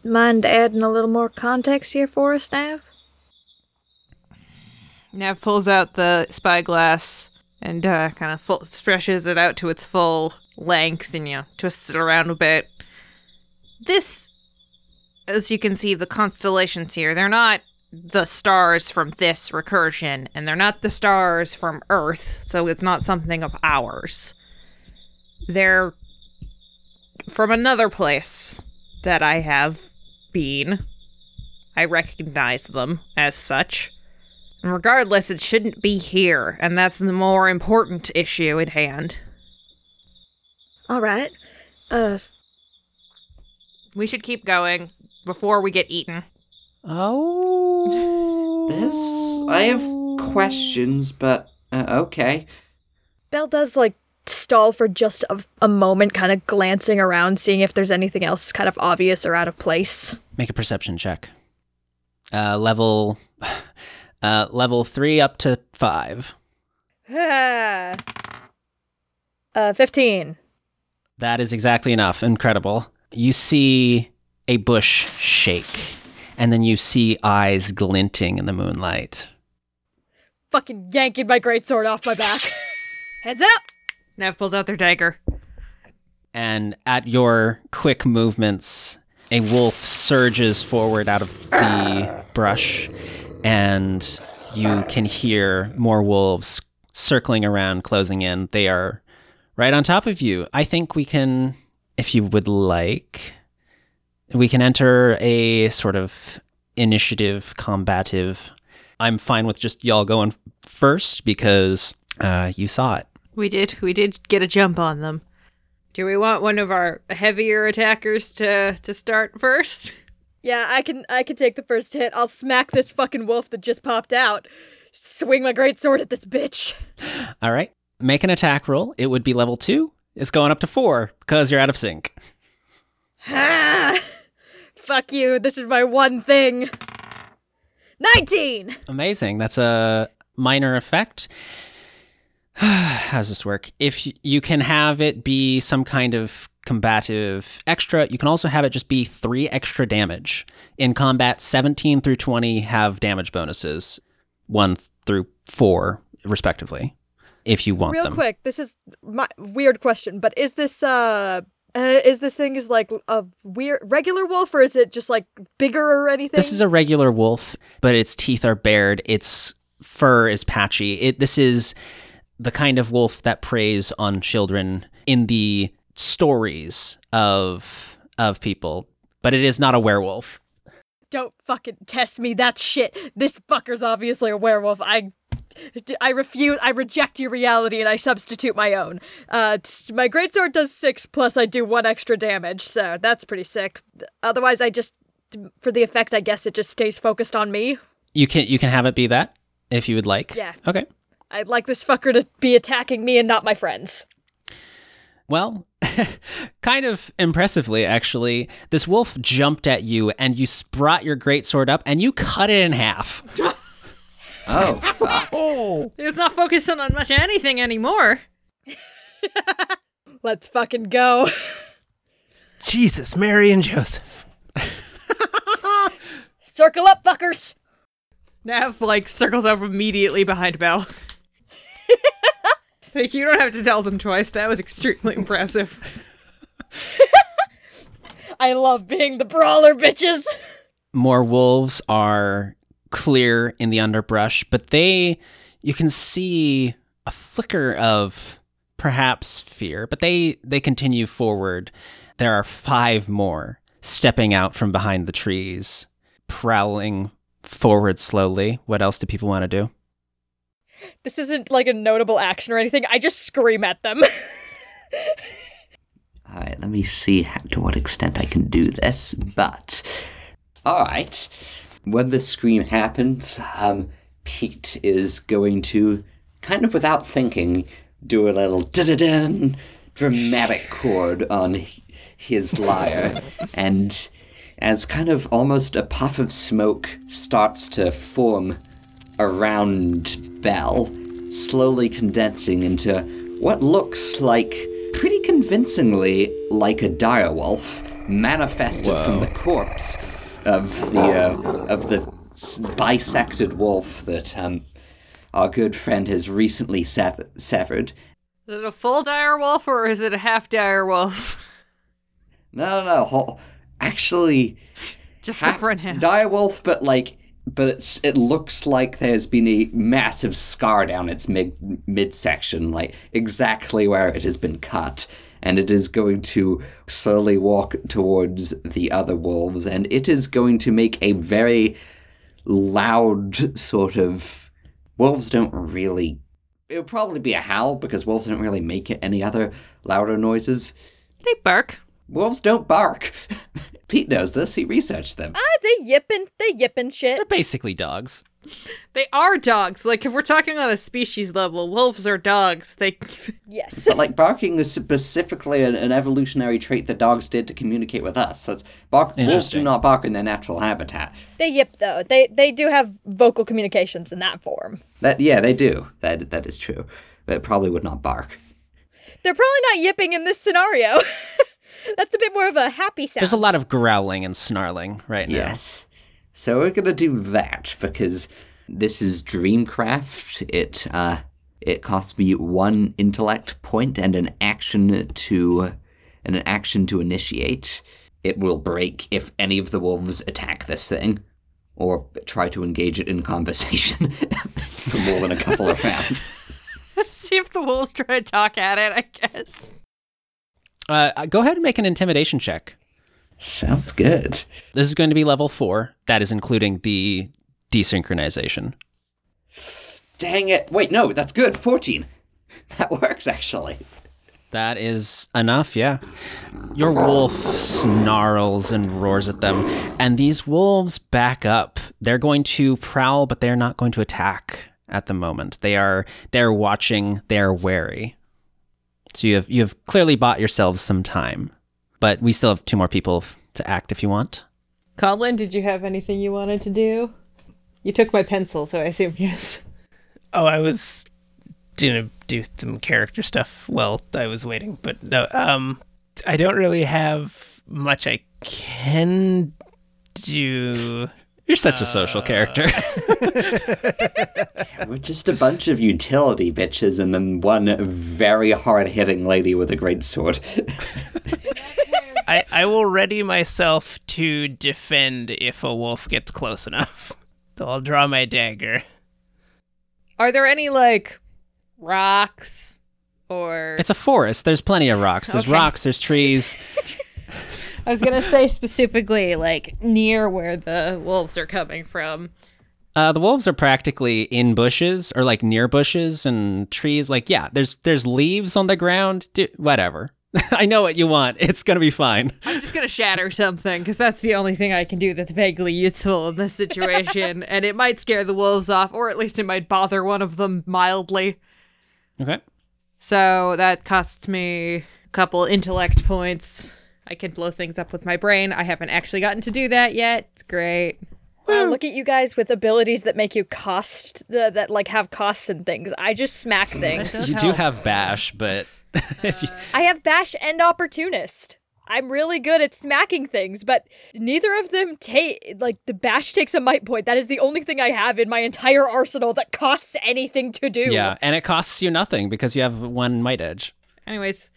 [SPEAKER 4] mind adding a little more context here for us, Nav?
[SPEAKER 2] Nav pulls out the spyglass and uh, kind of full- stretches it out to its full length and, you know, twists it around a bit. This, as you can see, the constellations here, they're not the stars from this recursion, and they're not the stars from Earth, so it's not something of ours. They're from another place that I have been. I recognize them as such. And regardless, it shouldn't be here, and that's the more important issue at hand.
[SPEAKER 4] Alright. Uh,
[SPEAKER 2] We should keep going before we get eaten.
[SPEAKER 1] Oh.
[SPEAKER 5] This I have questions, but uh, okay.
[SPEAKER 4] Bell does like stall for just a, a moment, kind of glancing around, seeing if there's anything else kind of obvious or out of place.
[SPEAKER 1] Make a perception check. Uh, level, uh, level three up to five.
[SPEAKER 4] uh, 15.
[SPEAKER 1] That is exactly enough. Incredible. You see a bush shake, and then you see eyes glinting in the moonlight.
[SPEAKER 4] Fucking yanking my greatsword off my back. Heads up!
[SPEAKER 2] Nav pulls out their dagger.
[SPEAKER 1] and at your quick movements, a wolf surges forward out of the brush, and you can hear more wolves circling around, closing in. They are right on top of you. I think we can, if you would like, we can enter a sort of initiative, combative. I'm fine with just y'all going first because uh, you saw it.
[SPEAKER 2] We did. We did get a jump on them. Do we want one of our heavier attackers to to start first?
[SPEAKER 4] Yeah, I can I can take the first hit. I'll smack this fucking wolf that just popped out. Swing my great sword at this bitch.
[SPEAKER 1] All right. Make an attack roll. It would be level two. It's going up to four because you're out of sync.
[SPEAKER 4] Ah! Fuck you. This is my one thing. 19.
[SPEAKER 1] Amazing. That's a minor effect. How does this work? If you can have it be some kind of combative extra, you can also have it just be three extra damage. In combat, 17 through 20 have damage bonuses, one through four, respectively, if you want
[SPEAKER 4] Real
[SPEAKER 1] them.
[SPEAKER 4] Real quick, this is my weird question, but is this uh uh, is this thing is like a weird regular wolf or is it just like bigger or anything?
[SPEAKER 1] This is a regular wolf, but its teeth are bared. Its fur is patchy. It this is the kind of wolf that preys on children in the stories of of people, but it is not a werewolf.
[SPEAKER 4] Don't fucking test me that shit. This fucker's obviously a werewolf. I I refute, I reject your reality and I substitute my own. Uh, t- my greatsword does six, plus I do one extra damage, so that's pretty sick. Otherwise, I just, for the effect, I guess it just stays focused on me.
[SPEAKER 1] You can you can have it be that if you would like.
[SPEAKER 4] Yeah.
[SPEAKER 1] Okay.
[SPEAKER 4] I'd like this fucker to be attacking me and not my friends.
[SPEAKER 1] Well, kind of impressively, actually, this wolf jumped at you and you brought your greatsword up and you cut it in half.
[SPEAKER 5] Oh, fuck. Oh.
[SPEAKER 2] It's not focusing on much anything anymore.
[SPEAKER 4] Let's fucking go.
[SPEAKER 3] Jesus, Mary and Joseph.
[SPEAKER 4] Circle up, fuckers.
[SPEAKER 2] Nav like circles up immediately behind Bell. like you don't have to tell them twice. That was extremely impressive.
[SPEAKER 4] I love being the brawler, bitches.
[SPEAKER 1] more wolves are clear in the underbrush, but they you can see a flicker of perhaps fear, but they they continue forward. There are five more stepping out from behind the trees, prowling forward slowly. What else do people want to do?
[SPEAKER 4] This isn't like a notable action or anything. I just scream at them.
[SPEAKER 5] All right, let me see how, to what extent I can do this. But, all right, when the scream happens, um, Pete is going to, kind of without thinking, do a little da-da-dun dramatic chord on his lyre, and as kind of almost a puff of smoke starts to form around Bell, slowly condensing into what looks like pretty convincingly like a direwolf manifested from the corpse of the uh, of the bisected wolf that um, our good friend has recently sev- severed.
[SPEAKER 2] Is it a full dire wolf or is it a half dire wolf?
[SPEAKER 5] No, no, no. ho- Actually,
[SPEAKER 2] Just the
[SPEAKER 5] half
[SPEAKER 2] front half.
[SPEAKER 5] direwolf, but like, but it's it looks like there's been a massive scar down its mid midsection, like exactly where it has been cut, and it is going to slowly walk towards the other wolves, and it is going to make a very loud sort of. Wolves don't really. It would probably be a howl because wolves don't really make any other louder noises.
[SPEAKER 2] they bark.
[SPEAKER 5] Wolves don't bark. Pete knows this. He researched them.
[SPEAKER 4] ah, they yipping, they yipping shit.
[SPEAKER 1] They're basically dogs.
[SPEAKER 2] They are dogs. Like if we're talking on a species level, wolves are dogs. They
[SPEAKER 4] Yes.
[SPEAKER 5] But like barking is specifically an, an evolutionary trait that dogs did to communicate with us. That's bark. Wolves do not bark in their natural habitat.
[SPEAKER 4] They yip though. They they do have vocal communications in that form.
[SPEAKER 5] That yeah, they do. That that is true. But it probably would not bark.
[SPEAKER 4] They're probably not yipping in this scenario. That's a bit more of a happy sound.
[SPEAKER 1] There's a lot of growling and snarling right now.
[SPEAKER 5] Yes. So we're gonna do that because this is Dreamcraft. It uh it costs me one intellect point and an action to and an action to initiate. It will break if any of the wolves attack this thing or try to engage it in conversation for more than a couple of rounds.
[SPEAKER 2] See if the wolves try to talk at it, I guess.
[SPEAKER 1] Uh, go ahead and make an intimidation check.
[SPEAKER 5] Sounds good.
[SPEAKER 1] This is going to be level four. That is including the desynchronization.
[SPEAKER 5] Dang it. Wait, no, that's good. 14. That works, actually.
[SPEAKER 1] That is enough, yeah. Your wolf snarls and roars at them, and these wolves back up. They're going to prowl, but they're not going to attack at the moment. They are they're watching, they're wary. So you have you have clearly bought yourselves some time. But we still have two more people to act if you want.
[SPEAKER 2] Colin, did you have anything you wanted to do? You took my pencil, so I assume yes.
[SPEAKER 3] Oh, I was gonna do some character stuff while I was waiting, but no. Um, I don't really have much I can do.
[SPEAKER 1] You're such a social uh, character.
[SPEAKER 5] We're just a bunch of utility bitches and then one very hard hitting lady with a great sword.
[SPEAKER 3] I, I will ready myself to defend if a wolf gets close enough. So I'll draw my dagger.
[SPEAKER 2] Are there any like rocks or
[SPEAKER 1] it's a forest. There's plenty of rocks. There's
[SPEAKER 2] Okay.
[SPEAKER 1] rocks, there's trees.
[SPEAKER 2] I was gonna say specifically like near where the wolves are coming from.
[SPEAKER 1] Uh, the wolves are practically in bushes or like near bushes and trees. Like, yeah, there's there's leaves on the ground. Do, whatever. I know what you want. It's gonna be fine.
[SPEAKER 2] I'm just gonna shatter something because that's the only thing I can do that's vaguely useful in this situation, and it might scare the wolves off, or at least it might bother one of them mildly.
[SPEAKER 1] Okay.
[SPEAKER 2] So that costs me a couple intellect points. I can blow things up with my brain. I haven't actually gotten to do that yet. It's great.
[SPEAKER 4] Wow, look at you guys with abilities that make you cost the, that like have costs and things. I just smack things.
[SPEAKER 1] You do have bash, but if you
[SPEAKER 4] I have bash and opportunist. I'm really good at smacking things, but neither of them take like the bash takes a might point. That is the only thing I have in my entire arsenal that costs anything to do.
[SPEAKER 1] yeah, and it costs you nothing because you have one might edge.
[SPEAKER 2] Anyways,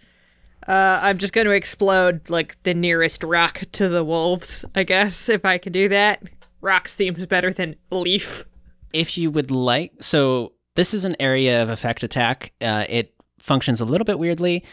[SPEAKER 2] uh, I'm just going to explode like the nearest rock to the wolves, I guess, if I can do that. Rock seems better than leaf.
[SPEAKER 1] if you would like so this is an area of effect attack. Uh, it functions a little bit weirdly.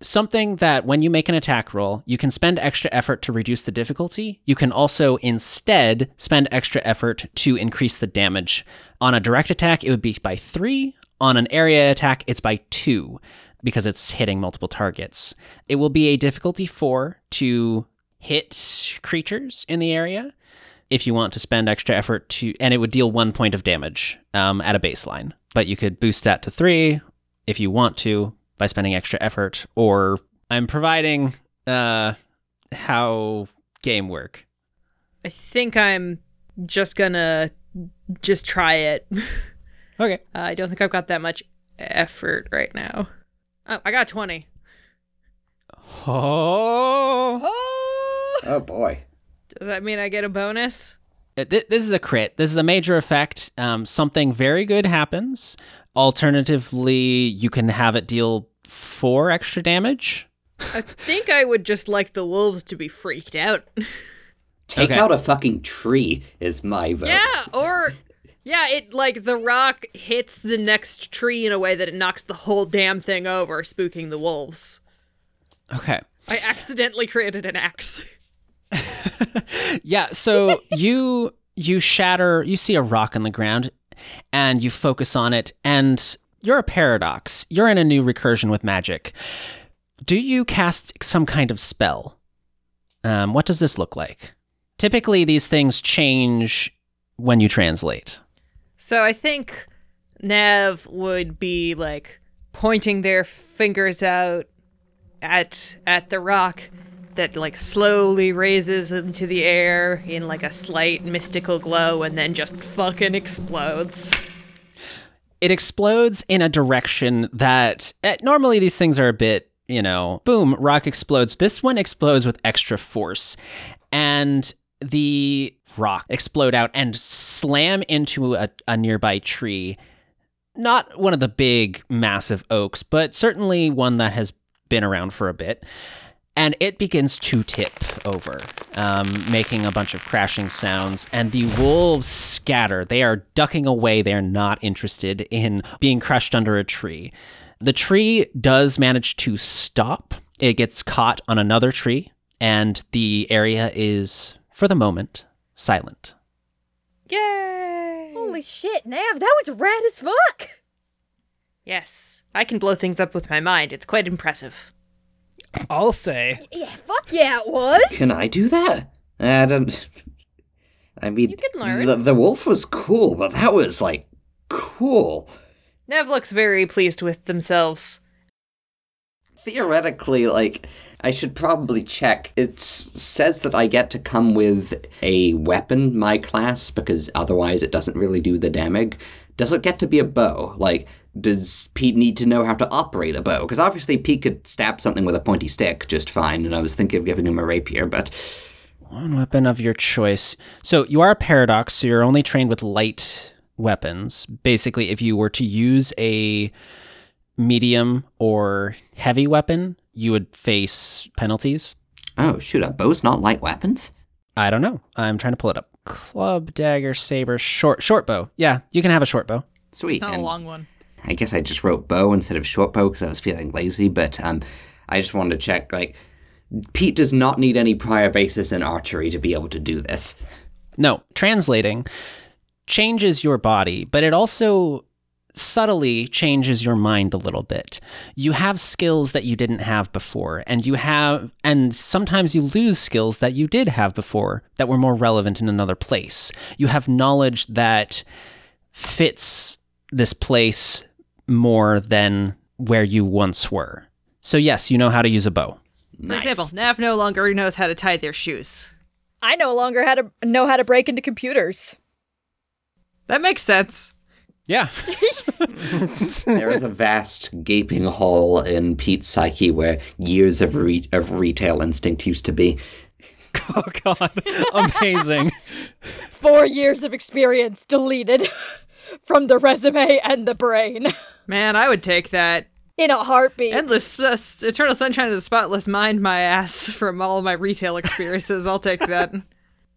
[SPEAKER 1] Something that when you make an attack roll you can spend extra effort to reduce the difficulty. You can also instead spend extra effort to increase the damage. On a direct attack it would be by three. On an area attack it's by two because it's hitting multiple targets it will be a difficulty four to hit creatures in the area if you want to spend extra effort to, and it would deal one point of damage um, at a baseline. But you could boost that to three if you want to by spending extra effort, or I'm providing uh, how game work.
[SPEAKER 2] I think I'm just gonna just try it. uh,
[SPEAKER 1] Okay.
[SPEAKER 2] I don't think I've got that much effort right now. Oh, I got 20.
[SPEAKER 1] Oh.
[SPEAKER 5] oh Oh boy.
[SPEAKER 2] Does that mean I get a bonus?
[SPEAKER 1] Uh, This is a crit. This is a major effect. Um, something very good happens. Alternatively, you can have it deal four extra damage.
[SPEAKER 2] I think I would just like the wolves to be freaked out.
[SPEAKER 5] Take
[SPEAKER 1] Okay.
[SPEAKER 5] out a fucking tree is my vote.
[SPEAKER 2] Yeah, or yeah, it like the rock hits the next tree in a way that it knocks the whole damn thing over, spooking the wolves.
[SPEAKER 1] Okay.
[SPEAKER 2] I accidentally created an axe.
[SPEAKER 1] Yeah, so you you shatter, you see a rock on the ground and you focus on it and you're a paradox. You're in a new recursion with magic. Do you cast some kind of spell? Um, what does this look like? Typically these things change when you translate.
[SPEAKER 2] So I think Nav would be like pointing their fingers out at at the rock that like slowly raises into the air in like a slight mystical glow and then just fucking explodes.
[SPEAKER 1] it explodes in a direction that eh, normally these things are a bit, you know, boom, rock explodes. This one explodes with extra force. And the rock explode out and slam into a, a nearby tree. Not one of the big, massive oaks, but certainly one that has been around for a bit. and it begins to tip over, um, making a bunch of crashing sounds. And the wolves scatter. They are ducking away. They are not interested in being crushed under a tree. The tree does manage to stop. It gets caught on another tree, and the area is, for the moment, silent.
[SPEAKER 2] Yay!
[SPEAKER 4] Holy shit, Nav, that was rad as fuck!
[SPEAKER 2] Yes, I can blow things up with my mind. It's quite impressive.
[SPEAKER 3] I'll say.
[SPEAKER 4] Yeah, fuck yeah, it was!
[SPEAKER 5] Can I do that? I don't. I mean,
[SPEAKER 2] You can learn.
[SPEAKER 5] The, the wolf was cool, but that was like cool.
[SPEAKER 2] Nav looks very pleased with themselves.
[SPEAKER 5] Theoretically, like I should probably check. It says that I get to come with a weapon, my class, because otherwise it doesn't really do the damage. Does it get to be a bow? Like, does Pete need to know how to operate a bow? Because obviously Pete could stab something with a pointy stick just fine, and I was thinking of giving him a rapier, but
[SPEAKER 1] One weapon of your choice. So you are a paradox, so you're only trained with light weapons. Basically, if you were to use a medium or heavy weapon, you would face penalties.
[SPEAKER 5] oh shoot, a bow's not light weapons.
[SPEAKER 1] I don't know. I'm trying to pull it up. Club, dagger, saber, short short bow. Yeah, you can have a short bow.
[SPEAKER 5] Sweet.
[SPEAKER 2] Not a long one.
[SPEAKER 5] I guess I just wrote bow instead of short bow because I was feeling lazy, but um, I just wanted to check. Like, Pete does not need any prior basis in archery to be able to do this.
[SPEAKER 1] No, translating changes your body, but it also subtly changes your mind a little bit. You have skills that you didn't have before, and you have, and sometimes you lose skills that you did have before that were more relevant in another place. You have knowledge that fits this place more than where you once were. So, yes, you know how to use a bow.
[SPEAKER 2] For example, Nav no longer knows how to tie their shoes.
[SPEAKER 4] I no longer had to know how to break into computers.
[SPEAKER 2] That makes sense.
[SPEAKER 1] Yeah.
[SPEAKER 5] there is a vast gaping hole in Pete's psyche where years of re- of retail instinct used to be.
[SPEAKER 1] oh, God. Amazing.
[SPEAKER 4] Four years of experience deleted from the resume and the brain
[SPEAKER 2] Man, I would take that.
[SPEAKER 4] in a heartbeat.
[SPEAKER 2] Endless uh, Eternal Sunshine of the Spotless Mind, my ass, from all of my retail experiences. I'll take that.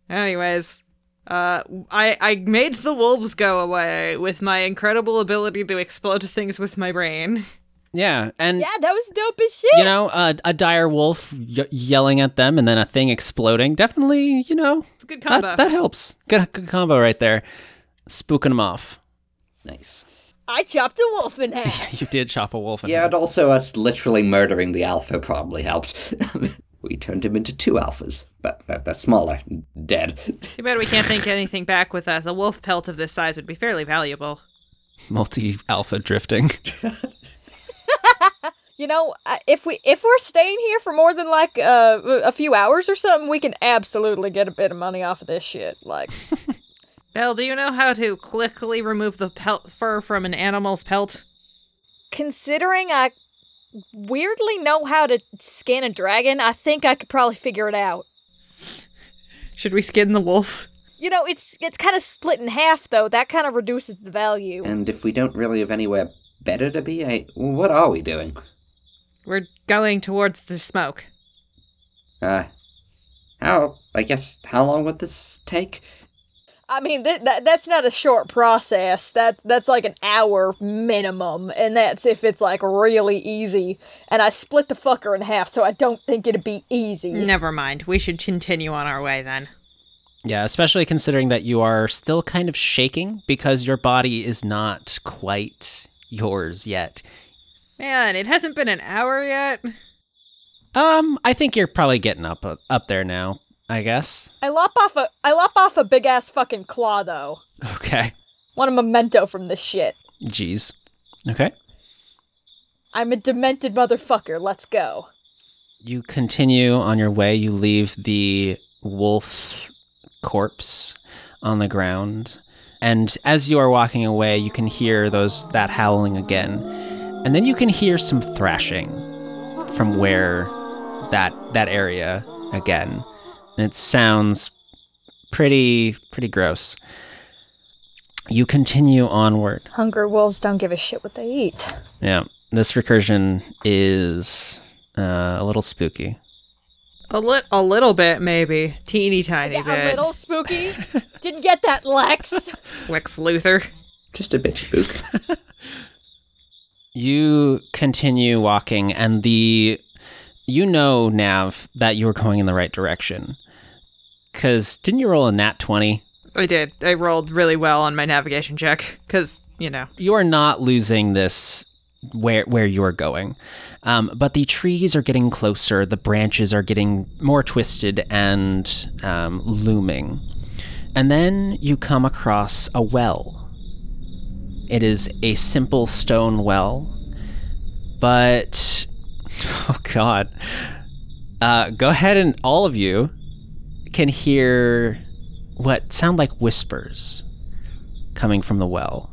[SPEAKER 2] Anyways, uh, I I made the wolves go away with my incredible ability to explode things with my brain.
[SPEAKER 1] Yeah. And
[SPEAKER 4] yeah, that was dope as shit.
[SPEAKER 1] you know, a, a dire wolf y- yelling at them and then a thing exploding. Definitely, you know,
[SPEAKER 2] It's a good combo.
[SPEAKER 1] that, that helps. Good, good combo right there. Spooking them off.
[SPEAKER 5] Nice.
[SPEAKER 4] I chopped a wolf in half.
[SPEAKER 1] You did chop a wolf in
[SPEAKER 5] Yeah,
[SPEAKER 1] half.
[SPEAKER 5] Yeah, and also us literally murdering the alpha probably helped. we turned him into two alphas, but they're, they're smaller, dead.
[SPEAKER 2] Too bad we can't think anything back with us. A wolf pelt of this size would be fairly valuable.
[SPEAKER 1] Multi alpha drifting.
[SPEAKER 4] you know, if we if we're staying here for more than like uh, a few hours or something, we can absolutely get a bit of money off of this shit. Like,
[SPEAKER 2] Bell, do you know how to quickly remove the pelt fur from an animal's pelt?
[SPEAKER 4] considering I weirdly know how to skin a dragon, I think I could probably figure it out.
[SPEAKER 2] Should we skin the wolf?
[SPEAKER 4] You know, it's it's kind of split in half though. That kind of reduces the value.
[SPEAKER 5] And if we don't really have anywhere better to be, I, what are we doing?
[SPEAKER 2] We're going towards the smoke.
[SPEAKER 5] Uh, how, I guess, how long would this take?
[SPEAKER 4] I mean, th- that that's not a short process. That that's like an hour minimum, and that's if it's like really easy. And I split the fucker in half, so I don't think it'd be easy.
[SPEAKER 2] Never mind. We should continue on our way then.
[SPEAKER 1] Yeah, especially considering that you are still kind of shaking because your body is not quite yours yet.
[SPEAKER 2] Man, it hasn't been an hour yet.
[SPEAKER 1] Um, I think you're probably getting up up there now. I guess.
[SPEAKER 4] I lop off a I lop off a big ass fucking claw though.
[SPEAKER 1] Okay.
[SPEAKER 4] Want a memento from this shit.
[SPEAKER 1] Jeez. Okay.
[SPEAKER 4] I'm a demented motherfucker. Let's go.
[SPEAKER 1] You continue on your way. You leave the wolf corpse on the ground. And as you are walking away, you can hear those that howling again. And then you can hear some thrashing from where that that area again. And it sounds pretty pretty gross. You continue onward.
[SPEAKER 4] Hunger wolves don't give a shit what they eat.
[SPEAKER 1] Yeah, this recursion is uh, a little spooky.
[SPEAKER 2] A, lit- a little bit, maybe. Teeny tiny
[SPEAKER 4] Yeah,
[SPEAKER 2] bit.
[SPEAKER 4] a little spooky. Didn't get that, Lex.
[SPEAKER 2] Lex Luthor.
[SPEAKER 5] Just a bit spook.
[SPEAKER 1] You continue walking, and the you know Nav that you were going in the right direction. Cause didn't you roll a nat twenty?
[SPEAKER 2] I did. I rolled really well on my navigation check because, you know.
[SPEAKER 1] You are not losing this where where you are going, um, but the trees are getting closer. The branches are getting more twisted and um, looming, and then you come across a well. It is a simple stone well, but oh god, uh, go ahead and all of you can hear what sound like whispers coming from the well.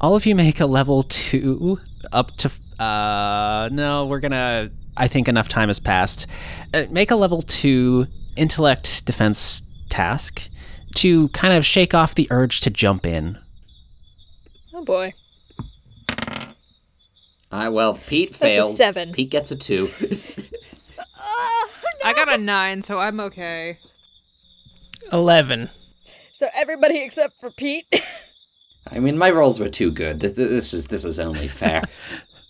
[SPEAKER 1] All of you make a level two up to. Uh, no, we're gonna. I think enough time has passed. Uh, make a level two intellect defense task to kind of shake off the urge to jump in.
[SPEAKER 4] Oh boy.
[SPEAKER 5] Ah, well, Pete
[SPEAKER 4] a
[SPEAKER 5] fails.
[SPEAKER 4] seven.
[SPEAKER 5] Pete gets a two.
[SPEAKER 2] I got a nine, so I'm okay.
[SPEAKER 3] 11.
[SPEAKER 4] So everybody except for Pete.
[SPEAKER 5] I mean, my rolls were too good. Th- th- This is this is only fair.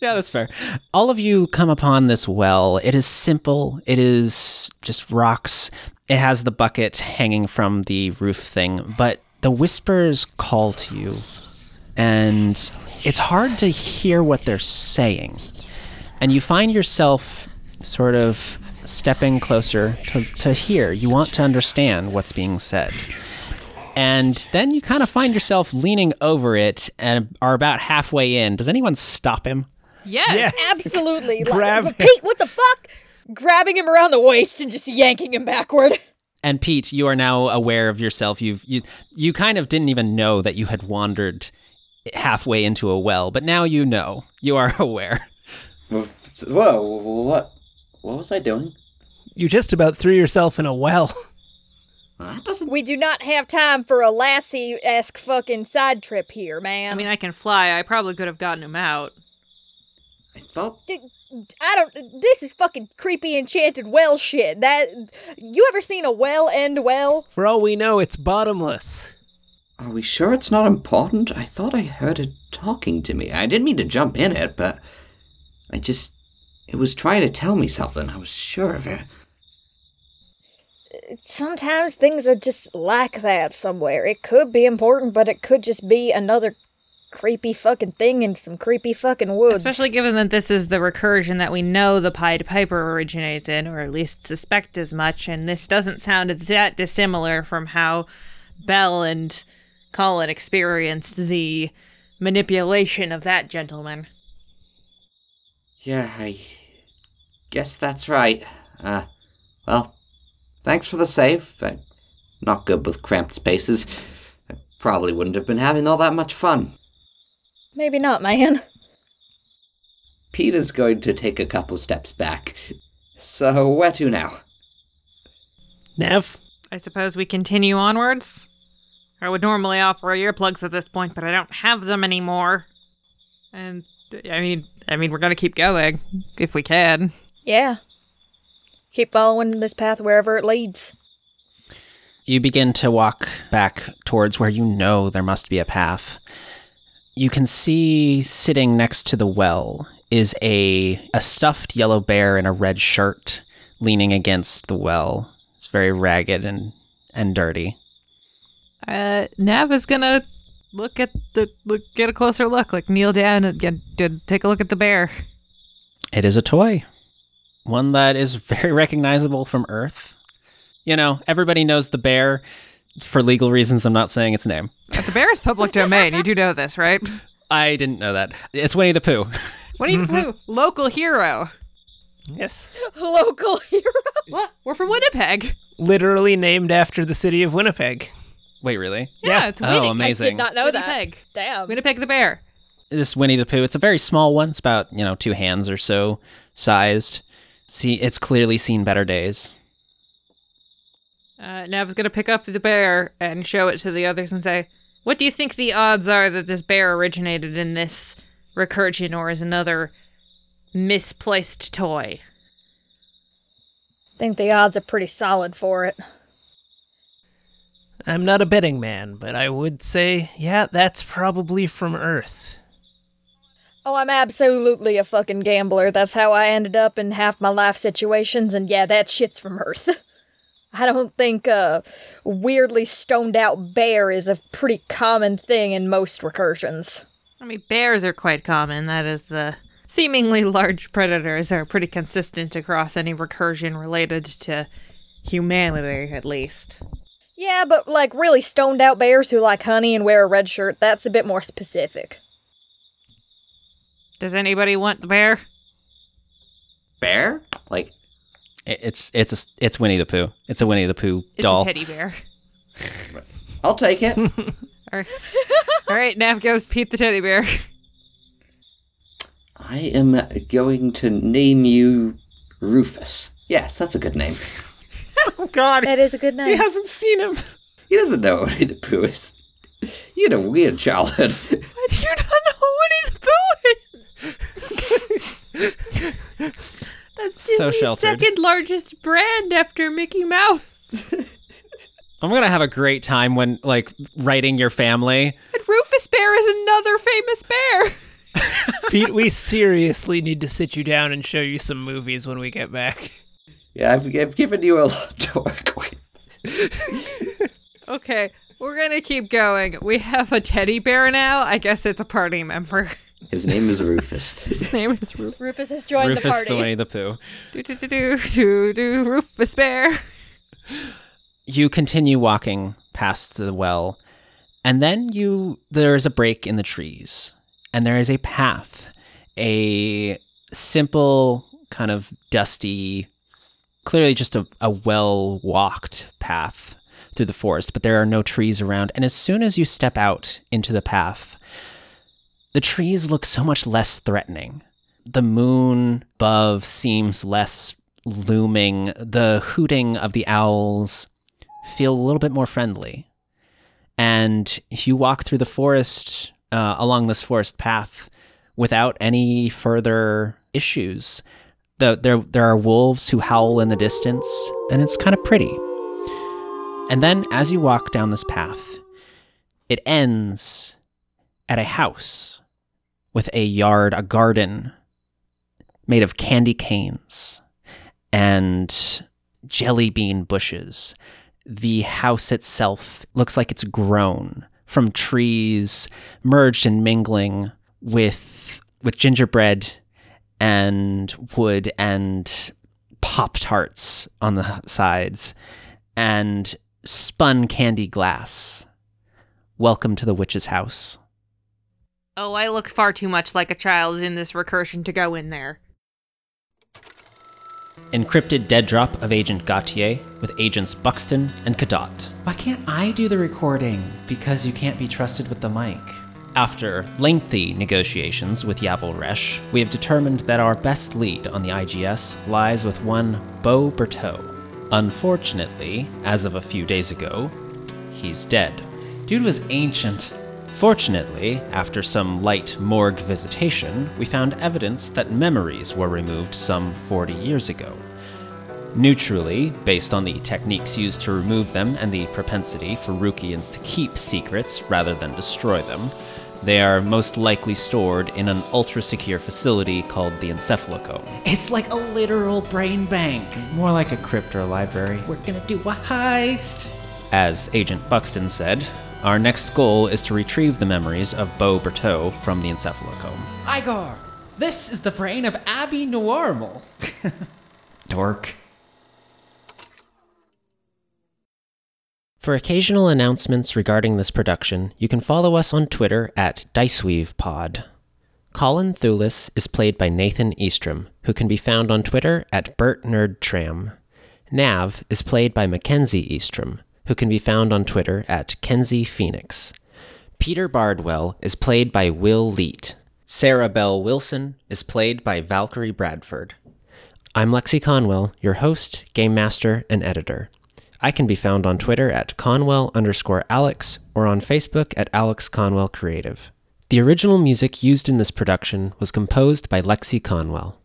[SPEAKER 1] Yeah, that's fair. All of you come upon this well. It is simple. It is just rocks. It has the bucket hanging from the roof thing, but the whispers call to you, and it's hard to hear what they're saying. And you find yourself sort of stepping closer to, to hear. You want to understand what's being said. And then you kind of find yourself leaning over it and are about halfway in. Does anyone stop him?
[SPEAKER 2] Yes.
[SPEAKER 3] Yes.
[SPEAKER 4] Absolutely. Like,
[SPEAKER 3] Grab
[SPEAKER 4] but
[SPEAKER 3] him.
[SPEAKER 4] Pete, what the fuck? Grabbing him around the waist and just yanking him backward.
[SPEAKER 1] And Pete, you are now aware of yourself. You've you you kind of didn't even know that you had wandered halfway into a well, but now you know. You are aware.
[SPEAKER 5] Whoa, what? What was I doing?
[SPEAKER 3] You just about threw yourself in a well.
[SPEAKER 5] That doesn't.
[SPEAKER 4] We do not have time for a Lassie esque fucking side trip here, man.
[SPEAKER 2] I mean, I can fly. I probably could have gotten him out.
[SPEAKER 5] I thought.
[SPEAKER 4] I don't. This is fucking creepy enchanted well shit. That you ever seen a well end well?
[SPEAKER 3] For all we know, it's bottomless.
[SPEAKER 5] Are we sure it's not important? I thought I heard it talking to me. I didn't mean to jump in it, but I just. It was trying to tell me something. I was sure of it.
[SPEAKER 4] Sometimes things are just like that somewhere. It could be important, but it could just be another creepy fucking thing in some creepy fucking woods.
[SPEAKER 2] Especially given that this is the recursion that we know the Pied Piper originates in, or at least suspect as much, and this doesn't sound that dissimilar from how Bell and Colin experienced the manipulation of that gentleman.
[SPEAKER 5] Yeah, I guess that's right. Uh, well, thanks for the save. I'm not good with cramped spaces. I probably wouldn't have been having all that much fun.
[SPEAKER 4] Maybe not, man.
[SPEAKER 5] Peter's going to take a couple steps back. So, where to now?
[SPEAKER 3] Nev?
[SPEAKER 2] I suppose we continue onwards? I would normally offer earplugs at this point, but I don't have them anymore. And I mean, I mean, we're gonna keep going if we can.
[SPEAKER 4] Yeah. Keep following this path wherever it leads.
[SPEAKER 1] You begin to walk back towards where you know there must be a path. You can see sitting next to the well is a a stuffed yellow bear in a red shirt leaning against the well. It's very ragged and and dirty.
[SPEAKER 2] Uh, Nav is gonna look at the look, get a closer look, like kneel down and get, get take a look at the bear.
[SPEAKER 1] It is a toy. One that is very recognizable from Earth. You know, everybody knows the bear. For legal reasons, I'm not saying its name.
[SPEAKER 2] But the bear is public domain. You do know this, right?
[SPEAKER 1] I didn't know that. It's Winnie the Pooh.
[SPEAKER 2] Winnie the Pooh, local hero.
[SPEAKER 3] Yes.
[SPEAKER 4] Local hero.
[SPEAKER 2] What? We're from Winnipeg.
[SPEAKER 3] Literally named after the city of Winnipeg.
[SPEAKER 1] Wait, really?
[SPEAKER 2] Yeah,
[SPEAKER 3] Yeah.
[SPEAKER 2] it's Winnie.
[SPEAKER 1] Oh,
[SPEAKER 4] I
[SPEAKER 1] amazing.
[SPEAKER 4] did not know that.
[SPEAKER 2] Winnipeg.
[SPEAKER 4] Damn.
[SPEAKER 2] Winnipeg the bear.
[SPEAKER 1] this Winnie the Pooh. It's a very small one. It's about you know two hands or so sized. See, it's clearly seen better days.
[SPEAKER 2] Uh, Nav's gonna pick up the bear and show it to the others and say, "What do you think the odds are that this bear originated in this recursion or is another misplaced toy?"
[SPEAKER 4] think the odds are pretty solid for it.
[SPEAKER 3] I'm not a betting man, but I would say, yeah, that's probably from Earth.
[SPEAKER 4] Oh, I'm absolutely a fucking gambler. That's how I ended up in half my life situations, and yeah, that shit's from Earth. I don't think a weirdly stoned out bear is a pretty common thing in most recursions.
[SPEAKER 2] I mean, bears are quite common. That is the seemingly large predators are pretty consistent across any recursion related to humanity, at least.
[SPEAKER 4] Yeah, but like really stoned out bears who like honey and wear a red shirt, that's a bit more specific.
[SPEAKER 2] Does anybody want the bear?
[SPEAKER 5] Bear? Like,
[SPEAKER 1] It's it's a, it's Winnie the Pooh. It's a Winnie the Pooh doll.
[SPEAKER 2] It's
[SPEAKER 1] doll.
[SPEAKER 2] a teddy bear.
[SPEAKER 5] I'll take it.
[SPEAKER 2] All right, All right Nav goes Pete the teddy bear.
[SPEAKER 5] I am going to name you Rufus. Yes, that's a good name.
[SPEAKER 2] Oh God,
[SPEAKER 4] That is a good name.
[SPEAKER 1] He hasn't seen him.
[SPEAKER 5] He doesn't know what Winnie the Pooh is. You had a weird childhood.
[SPEAKER 2] I do not know Winnie the Pooh is. That's
[SPEAKER 1] So
[SPEAKER 2] Disney's
[SPEAKER 1] sheltered.
[SPEAKER 2] second largest brand after Mickey Mouse.
[SPEAKER 1] I'm gonna have a great time when like writing your family.
[SPEAKER 2] And Rufus Bear is another famous bear.
[SPEAKER 3] Pete, we seriously need to sit you down and show you some movies when we get back.
[SPEAKER 5] Yeah, I've, I've given you a lot to work with.
[SPEAKER 2] Okay, we're gonna keep going. We have a teddy bear now. I guess it's a party member.
[SPEAKER 5] His name is Rufus.
[SPEAKER 2] His name is Rufus.
[SPEAKER 4] Rufus has joined
[SPEAKER 1] Rufus
[SPEAKER 4] the party.
[SPEAKER 1] Winnie the Pooh.
[SPEAKER 2] Do do do do do do Rufus Bear.
[SPEAKER 1] You continue walking past the well, and then you there is a break in the trees, and there is a path, a simple kind of dusty, clearly just a, a well walked path through the forest, but there are no trees around. And as soon as you step out into the path, the trees look so much less threatening. The moon above seems less looming. The hooting of the owls feel a little bit more friendly. And you walk through the forest, uh, along this forest path, without any further issues. The, there, there are wolves who howl in the distance, and it's kind of pretty. And then, as you walk down this path, it ends at a house with a yard, a garden made of candy canes and jelly bean bushes. The house itself looks like it's grown from trees merged and mingling with with gingerbread and wood and pop tarts on the sides and spun candy glass. Welcome to the witch's house.
[SPEAKER 2] Oh, I look far too much like a child in this recursion to go in there.
[SPEAKER 1] Encrypted dead drop of Agent Gautier with agents Buxton and Cadot. Why can't I do the recording? Because you can't be trusted with the mic. After lengthy negotiations with Yabel Resh, we have determined that our best lead on the IGS lies with one Beau Berteau. Unfortunately, as of a few days ago, he's dead. Dude was ancient. Fortunately, after some light morgue visitation, we found evidence that memories were removed some 40 years ago. Neutrally, based on the techniques used to remove them and the propensity for Rukians to keep secrets rather than destroy them, they are most likely stored in an ultra secure facility called the Encephalocome. It's like a literal brain bank, more like a crypto library. We're gonna do a heist. As Agent Buxton said, our next goal is to retrieve the memories of Beau Berteau from the Encephalocome. Igor, this is the brain of Abby Normal. Dork. For occasional announcements regarding this production, you can follow us on Twitter at DiceweavePod. Colin Thulis is played by Nathan Eastrom, who can be found on Twitter at BertNerdTram. Nav is played by Mackenzie Eastrom, who can be found on Twitter at Kenzie Phoenix. Peter Bardwell is played by Will Leet. Sarah Bell Wilson is played by Valkyrie Bradford. I'm Lexi Conwell, your host, game master, and editor. I can be found on Twitter at Conwell underscore Alex or on Facebook at Alex Conwell Creative. The original music used in this production was composed by Lexi Conwell.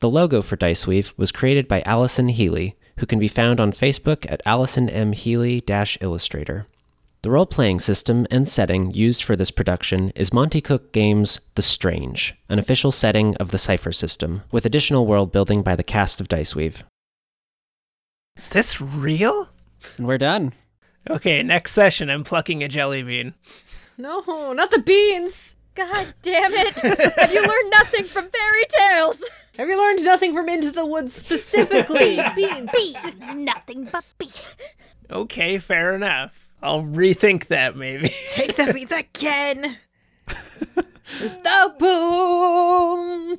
[SPEAKER 1] The logo for Diceweave was created by Allison Healy, who can be found on Facebook at Allison M. Healy Illustrator. The role playing system and setting used for this production is Monte Cook Games' The Strange, an official setting of the Cypher system, with additional world building by the cast of Diceweave.
[SPEAKER 3] Is this real?
[SPEAKER 1] And we're done.
[SPEAKER 3] Okay, next session, I'm plucking a jelly bean.
[SPEAKER 2] No, not the beans.
[SPEAKER 4] God damn it! Have you learned nothing from fairy tales?
[SPEAKER 2] Have you learned nothing from Into the Woods specifically? beans.
[SPEAKER 4] Beans, nothing but beans.
[SPEAKER 3] Okay, fair enough. I'll rethink that maybe.
[SPEAKER 2] Take the beans again. the boom.